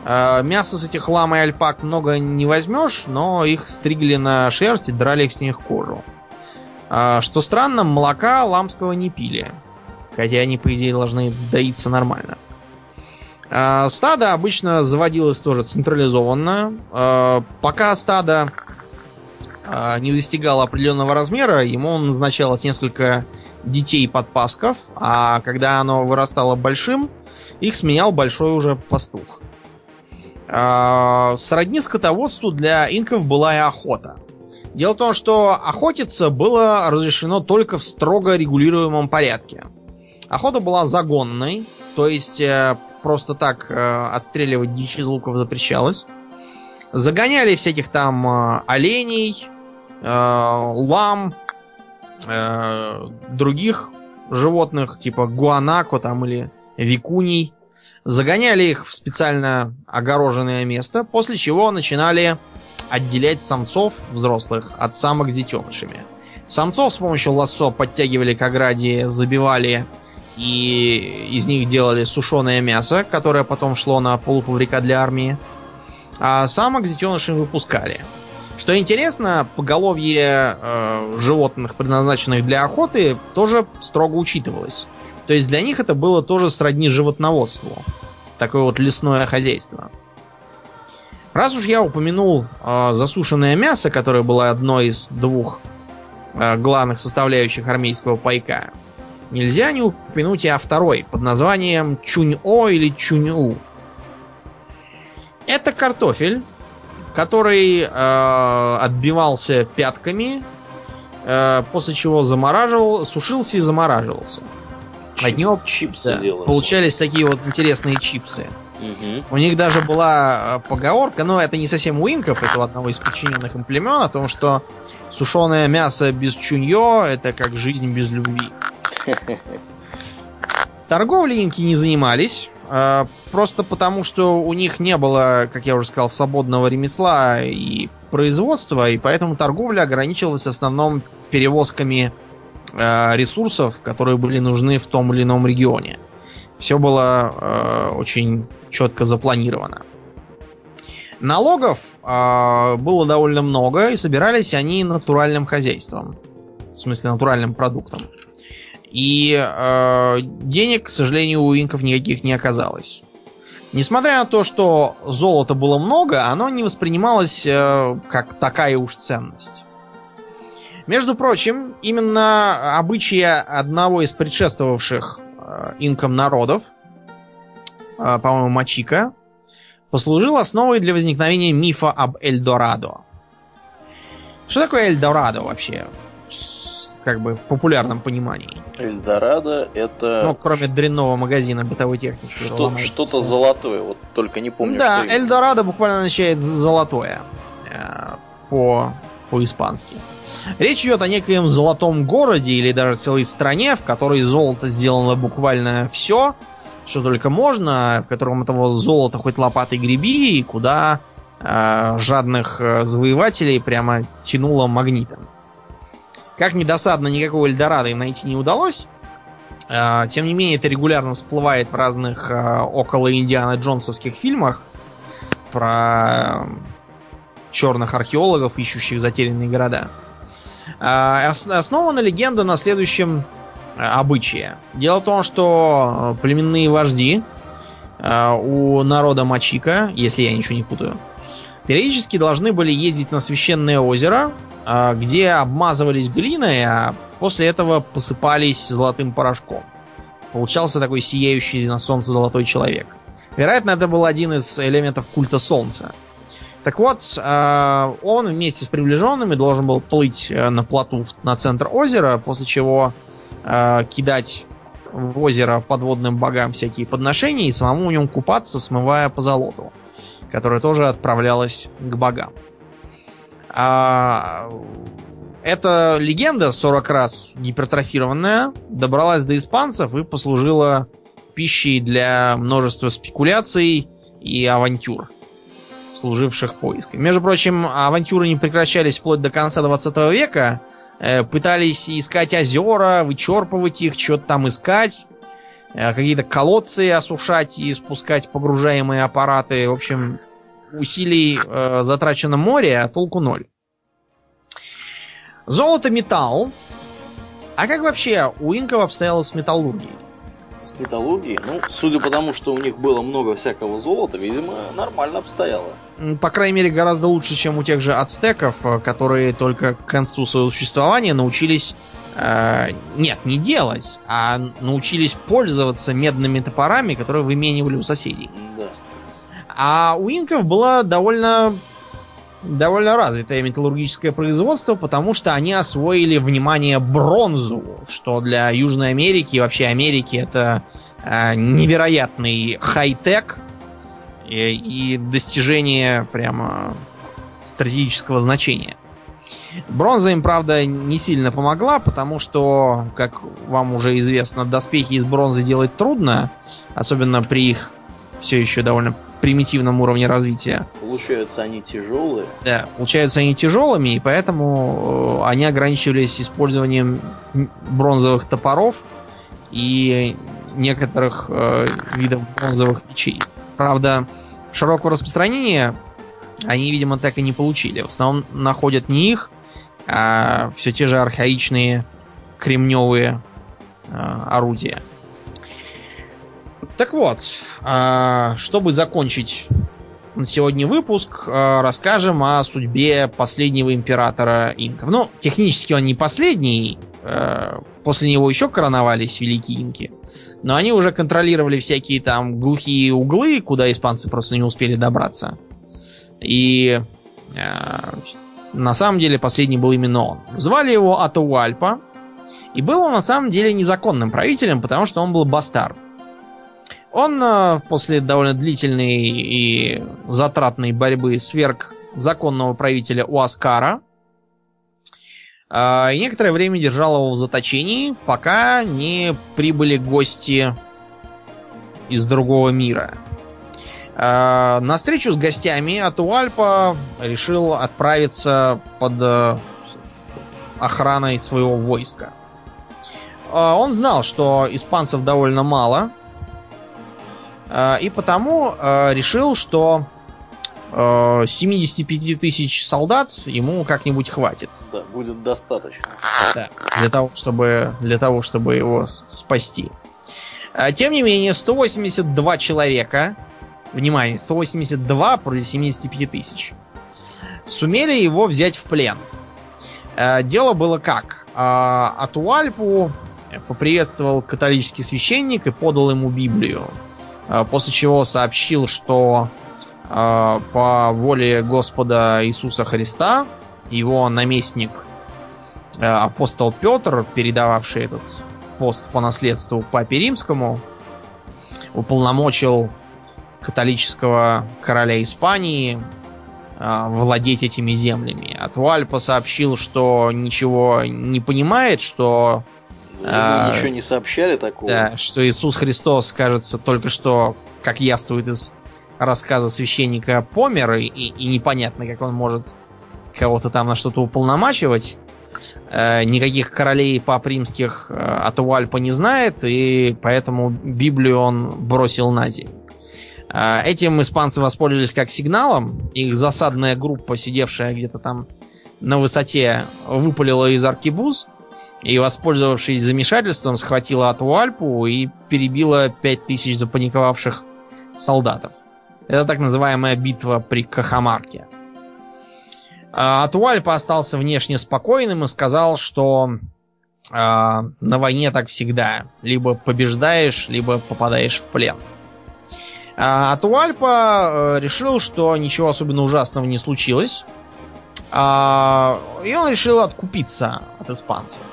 мясо с этих лам и альпак много не возьмешь, но их стригли на шерсть и драли с них кожу. Э, что странно, молока ламского не пили. Хотя они, по идее, должны доиться нормально. Э, стадо обычно заводилось тоже централизованно. Пока стадо э, не достигало определенного размера, ему назначалось несколько детей-подпасков, а когда оно вырастало большим, их сменял большой уже пастух. Э, сродни скотоводству для инков была и охота. Дело в том, что охотиться было разрешено только в строго регулируемом порядке. Охота была загонной, то есть э, просто так э, отстреливать дичь из луков запрещалось. Загоняли всяких там э, оленей, лам, других животных, типа гуанако там или викуний. Загоняли их в специально огороженное место, после чего начинали отделять самцов взрослых от самок с детенышами. Самцов с помощью лассо подтягивали к ограде, забивали и из них делали сушеное мясо, которое потом шло на полуфабрикат для армии. А самок с детенышами выпускали. Что интересно, поголовье э, животных, предназначенных для охоты, тоже строго учитывалось. То есть для них это было тоже сродни животноводству. Такое вот лесное хозяйство. Раз уж я упомянул э, засушенное мясо, которое было одной из двух э, главных составляющих армейского пайка, нельзя не упомянуть и о второй, под названием чунь-о или чунь-у. Это картофель, который э, отбивался пятками, э, после чего замораживал, сушился и замораживался. От него чипсы да, делали. получались такие вот интересные чипсы. Мгм. У них даже была э, поговорка, но это не совсем у инков, это у одного из подчиненных им племен, о том, что сушеное мясо без чуньё это как жизнь без любви. Торговлей инки не занимались, э, просто потому что у них не было, как я уже сказал, свободного ремесла и производства, и поэтому торговля ограничивалась в основном перевозками ресурсов, которые были нужны в том или ином регионе. Все было э, очень четко запланировано. Налогов э, было довольно много, и собирались они натуральным хозяйством. В смысле, натуральным продуктом. И э, денег, к сожалению, у инков никаких не оказалось. Несмотря на то, что золота было много, оно не воспринималось э, как такая уж ценность. Между прочим, именно обычаи одного из предшествовавших э, инкам народов, э, по-моему, Мачика, послужил основой для возникновения мифа об Эльдорадо. Что такое Эльдорадо вообще? Как бы в популярном понимании. Эльдорадо это Ну, кроме дрянного магазина бытовой техники. что, что-то золотое, вот только не помню, Да. Эльдорадо буквально означает золотое э, по, по-испански. Речь идет о некоем золотом городе или даже целой стране, в которой золото сделано буквально все, что только можно, в котором этого золота хоть лопатой греби, и куда э, жадных завоевателей прямо тянуло магнитом. Как ни досадно, никакого Эльдорадо им найти не удалось. Э, Тем не менее, это регулярно всплывает в разных э, около Индиана Джонсовских фильмах про черных археологов, ищущих затерянные города. А, ос- Основана легенда на следующем э, обычае. Дело в том, что э, племенные вожди э, у народа Мачика, если я ничего не путаю, периодически должны были ездить на священное озеро, где обмазывались глиной, а после этого посыпались золотым порошком. Получался такой сияющий на солнце золотой человек. Вероятно, это был один из элементов культа солнца. Так вот, э, он вместе с приближенными должен был плыть э, на плоту на центр озера, после чего э, кидать в озеро подводным богам всякие подношения и самому в нем купаться, смывая по золоту, которое тоже отправлялось к богам. А, эта легенда, 40 раз гипертрофированная, добралась до испанцев и послужила пищей для множества спекуляций и авантюр, служивших поиском. Между прочим, авантюры не прекращались вплоть до конца 20 века. Э, Пытались искать озера, вычерпывать их, что-то там искать, э, какие-то колодцы осушать и спускать погружаемые аппараты. В общем, усилий э, затрачено море, а толку ноль. Золото металл. А как вообще у инков обстояло с металлургией? С металлургией? Ну, судя по тому, что у них было много всякого золота, видимо, нормально обстояло. По крайней мере, гораздо лучше, чем у тех же ацтеков, э, которые только к концу своего существования научились... Э, нет, не делать, а научились пользоваться медными топорами, которые выменивали у соседей. Да. А у инков было довольно довольно развитое металлургическое производство, потому что они освоили, внимание, бронзу, что для Южной Америки и вообще Америки это э, невероятный хай-тек и, и достижение прямо стратегического значения. Бронза им, правда, не сильно помогла, потому что, как вам уже известно, доспехи из бронзы делать трудно, особенно при их все еще довольно примитивном уровне развития. Получаются они тяжелые. Да, получаются они тяжелыми, и поэтому э, они ограничивались использованием бронзовых топоров и некоторых э, видов бронзовых мечей. Правда, широкого распространения они, видимо, так и не получили. В основном находят не их, а все те же архаичные кремневые э, орудия. Так вот, а, чтобы закончить на сегодня выпуск, а, расскажем о судьбе последнего императора инков. Ну, технически он не последний, а, после него еще короновались великие инки, но они уже контролировали всякие там глухие углы, куда испанцы просто не успели добраться. И на самом деле последний был именно он. Звали его Атауальпа, и был он на самом деле незаконным правителем, потому что он был бастард. Он э, после довольно длительной и затратной борьбы сверг законного правителя Уаскара. Э, и некоторое время держал его в заточении, пока не прибыли гости из другого мира. Э, на встречу с гостями Атуальпа решил отправиться под охраной своего войска. Он знал, что испанцев довольно мало, и потому э, решил, что 75 э, тысяч солдат ему как-нибудь хватит. Да, будет достаточно. Да, для того, чтобы, для того, чтобы его спасти. Тем не менее, 182 человека, внимание, 182 против 75 тысяч, сумели его взять в плен. Дело было как? Атуальпу поприветствовал католический священник и подал ему Библию. А, после чего сообщил, что а, по воле Господа Иисуса Христа его наместник а, апостол Петр, передававший этот пост по наследству Папе Римскому, уполномочил католического короля Испании владеть этими землями. Атуальпа сообщил, что ничего не понимает, что а, ничего не сообщали такого. Да, что Иисус Христос, кажется, только что, как яствует из рассказа священника, помер, и, и непонятно, как он может кого-то там на что-то уполномачивать. Э, никаких королей пап римских э, от Уальпа не знает, и поэтому Библию он бросил на землю. Э, этим испанцы воспользовались как сигналом. Их засадная группа, сидевшая где-то там на высоте, выпалила из аркибуз и, воспользовавшись замешательством, схватила Атуальпу и перебила 5000 запаниковавших солдатов. Это так называемая битва при Кахамарке. Атуальпа остался внешне спокойным и сказал, что э, на войне так всегда. Либо побеждаешь, либо попадаешь в плен. Атуальпа э, решил, что ничего особенно ужасного не случилось. А, и он решил откупиться от испанцев.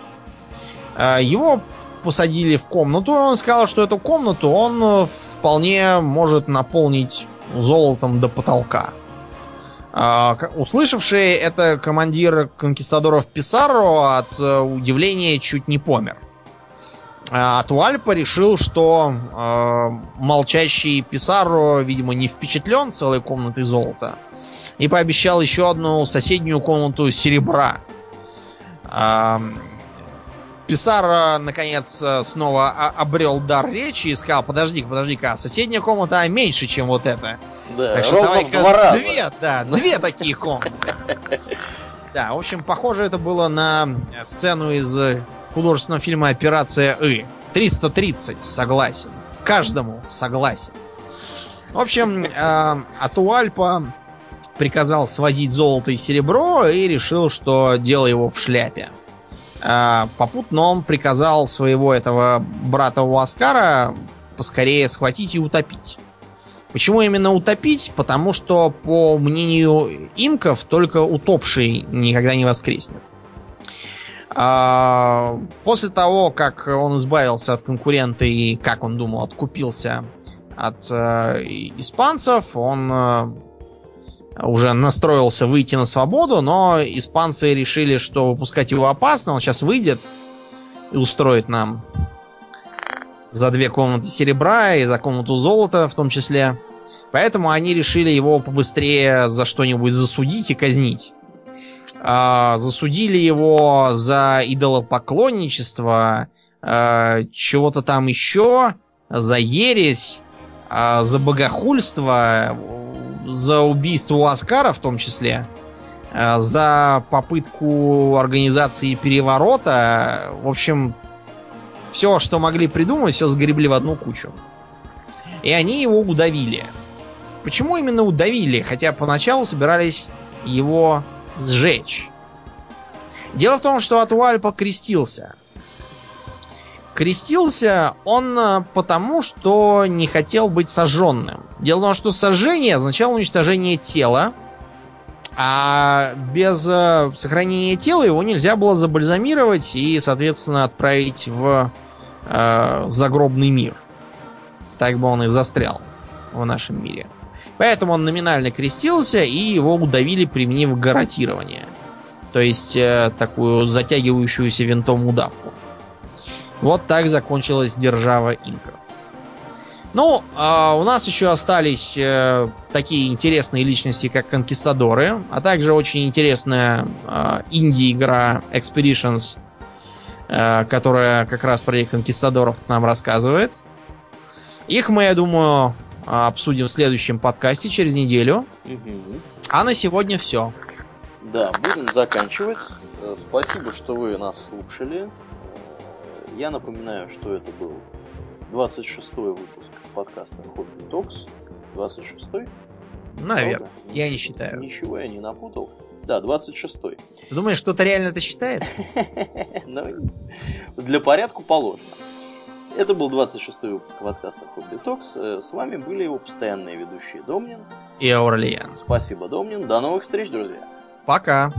А, его посадили в комнату, и он сказал, что эту комнату он э, вполне может наполнить золотом до потолка. А, услышавший это командир конкистадоров Писаро от э, удивления чуть не помер. А Туальпа решил, что э, молчащий Писаро, видимо, не впечатлен целой комнатой золота. И пообещал еще одну соседнюю комнату серебра. Писар, наконец, э, снова обрел дар речи и сказал, подожди-ка, подожди-ка, а соседняя комната меньше, чем вот эта. Да, так что давай-ка две, да, две такие комнаты. Да, в общем, похоже, это было на сцену из художественного фильма «Операция И», 330 согласен. Каждому согласен. В общем, э, Атуальпа приказал свозить золото и серебро и решил, что дело его в шляпе. Э, попутно он приказал своего этого брата Уаскара поскорее схватить и утопить. Почему именно утопить? Потому что, по мнению инков, только утопший никогда не воскреснет. А, после того, как он избавился от конкурента и, как он думал, откупился от э, испанцев, он э, уже настроился выйти на свободу, но испанцы решили, что выпускать его опасно, он сейчас выйдет и устроит нам за две комнаты серебра и за комнату золота в том числе. Поэтому они решили его побыстрее за что-нибудь засудить и казнить. А, засудили его за идолопоклонничество, а, чего-то там еще, за ересь, а, за богохульство, за убийство Аскара в том числе, а, за попытку организации переворота. В общем, все, что могли придумать, все сгребли в одну кучу. И они его удавили. Почему именно удавили? Хотя поначалу собирались его сжечь. Дело в том, что Атуальпа крестился. Крестился он э, потому, что не хотел быть сожженным. Дело в том, что сожжение означало уничтожение тела, а без э, сохранения тела его нельзя было забальзамировать и, соответственно, отправить в э, загробный мир. Так бы он и застрял в нашем мире. Поэтому он номинально крестился, и его удавили, применив гарантирование. То есть э, такую затягивающуюся винтом удавку. Вот так закончилась держава инков. Ну, э, у нас еще остались э, такие интересные личности, как конкистадоры, а также очень интересная э, инди-игра Expeditions, э, которая как раз про конкистадоров нам рассказывает. Их мы, я думаю, обсудим в следующем подкасте через неделю. А на сегодня все. Да, будем заканчивать. Э, Спасибо, что вы нас слушали. Я напоминаю, что это был 26-й выпуск подкаста Hobby Talks. 26-й? Наверное. Правда? Я не считаю. Ничего я не напутал. Да, 26-й. Ты думаешь, кто-то реально это считает? Но Для порядку положено. Это был 26-й выпуск подкаста Hobby Talks. Э, С вами были его постоянные ведущие Домнин. И Аурлиен. Спасибо, Домнин. До новых встреч, друзья. Пока.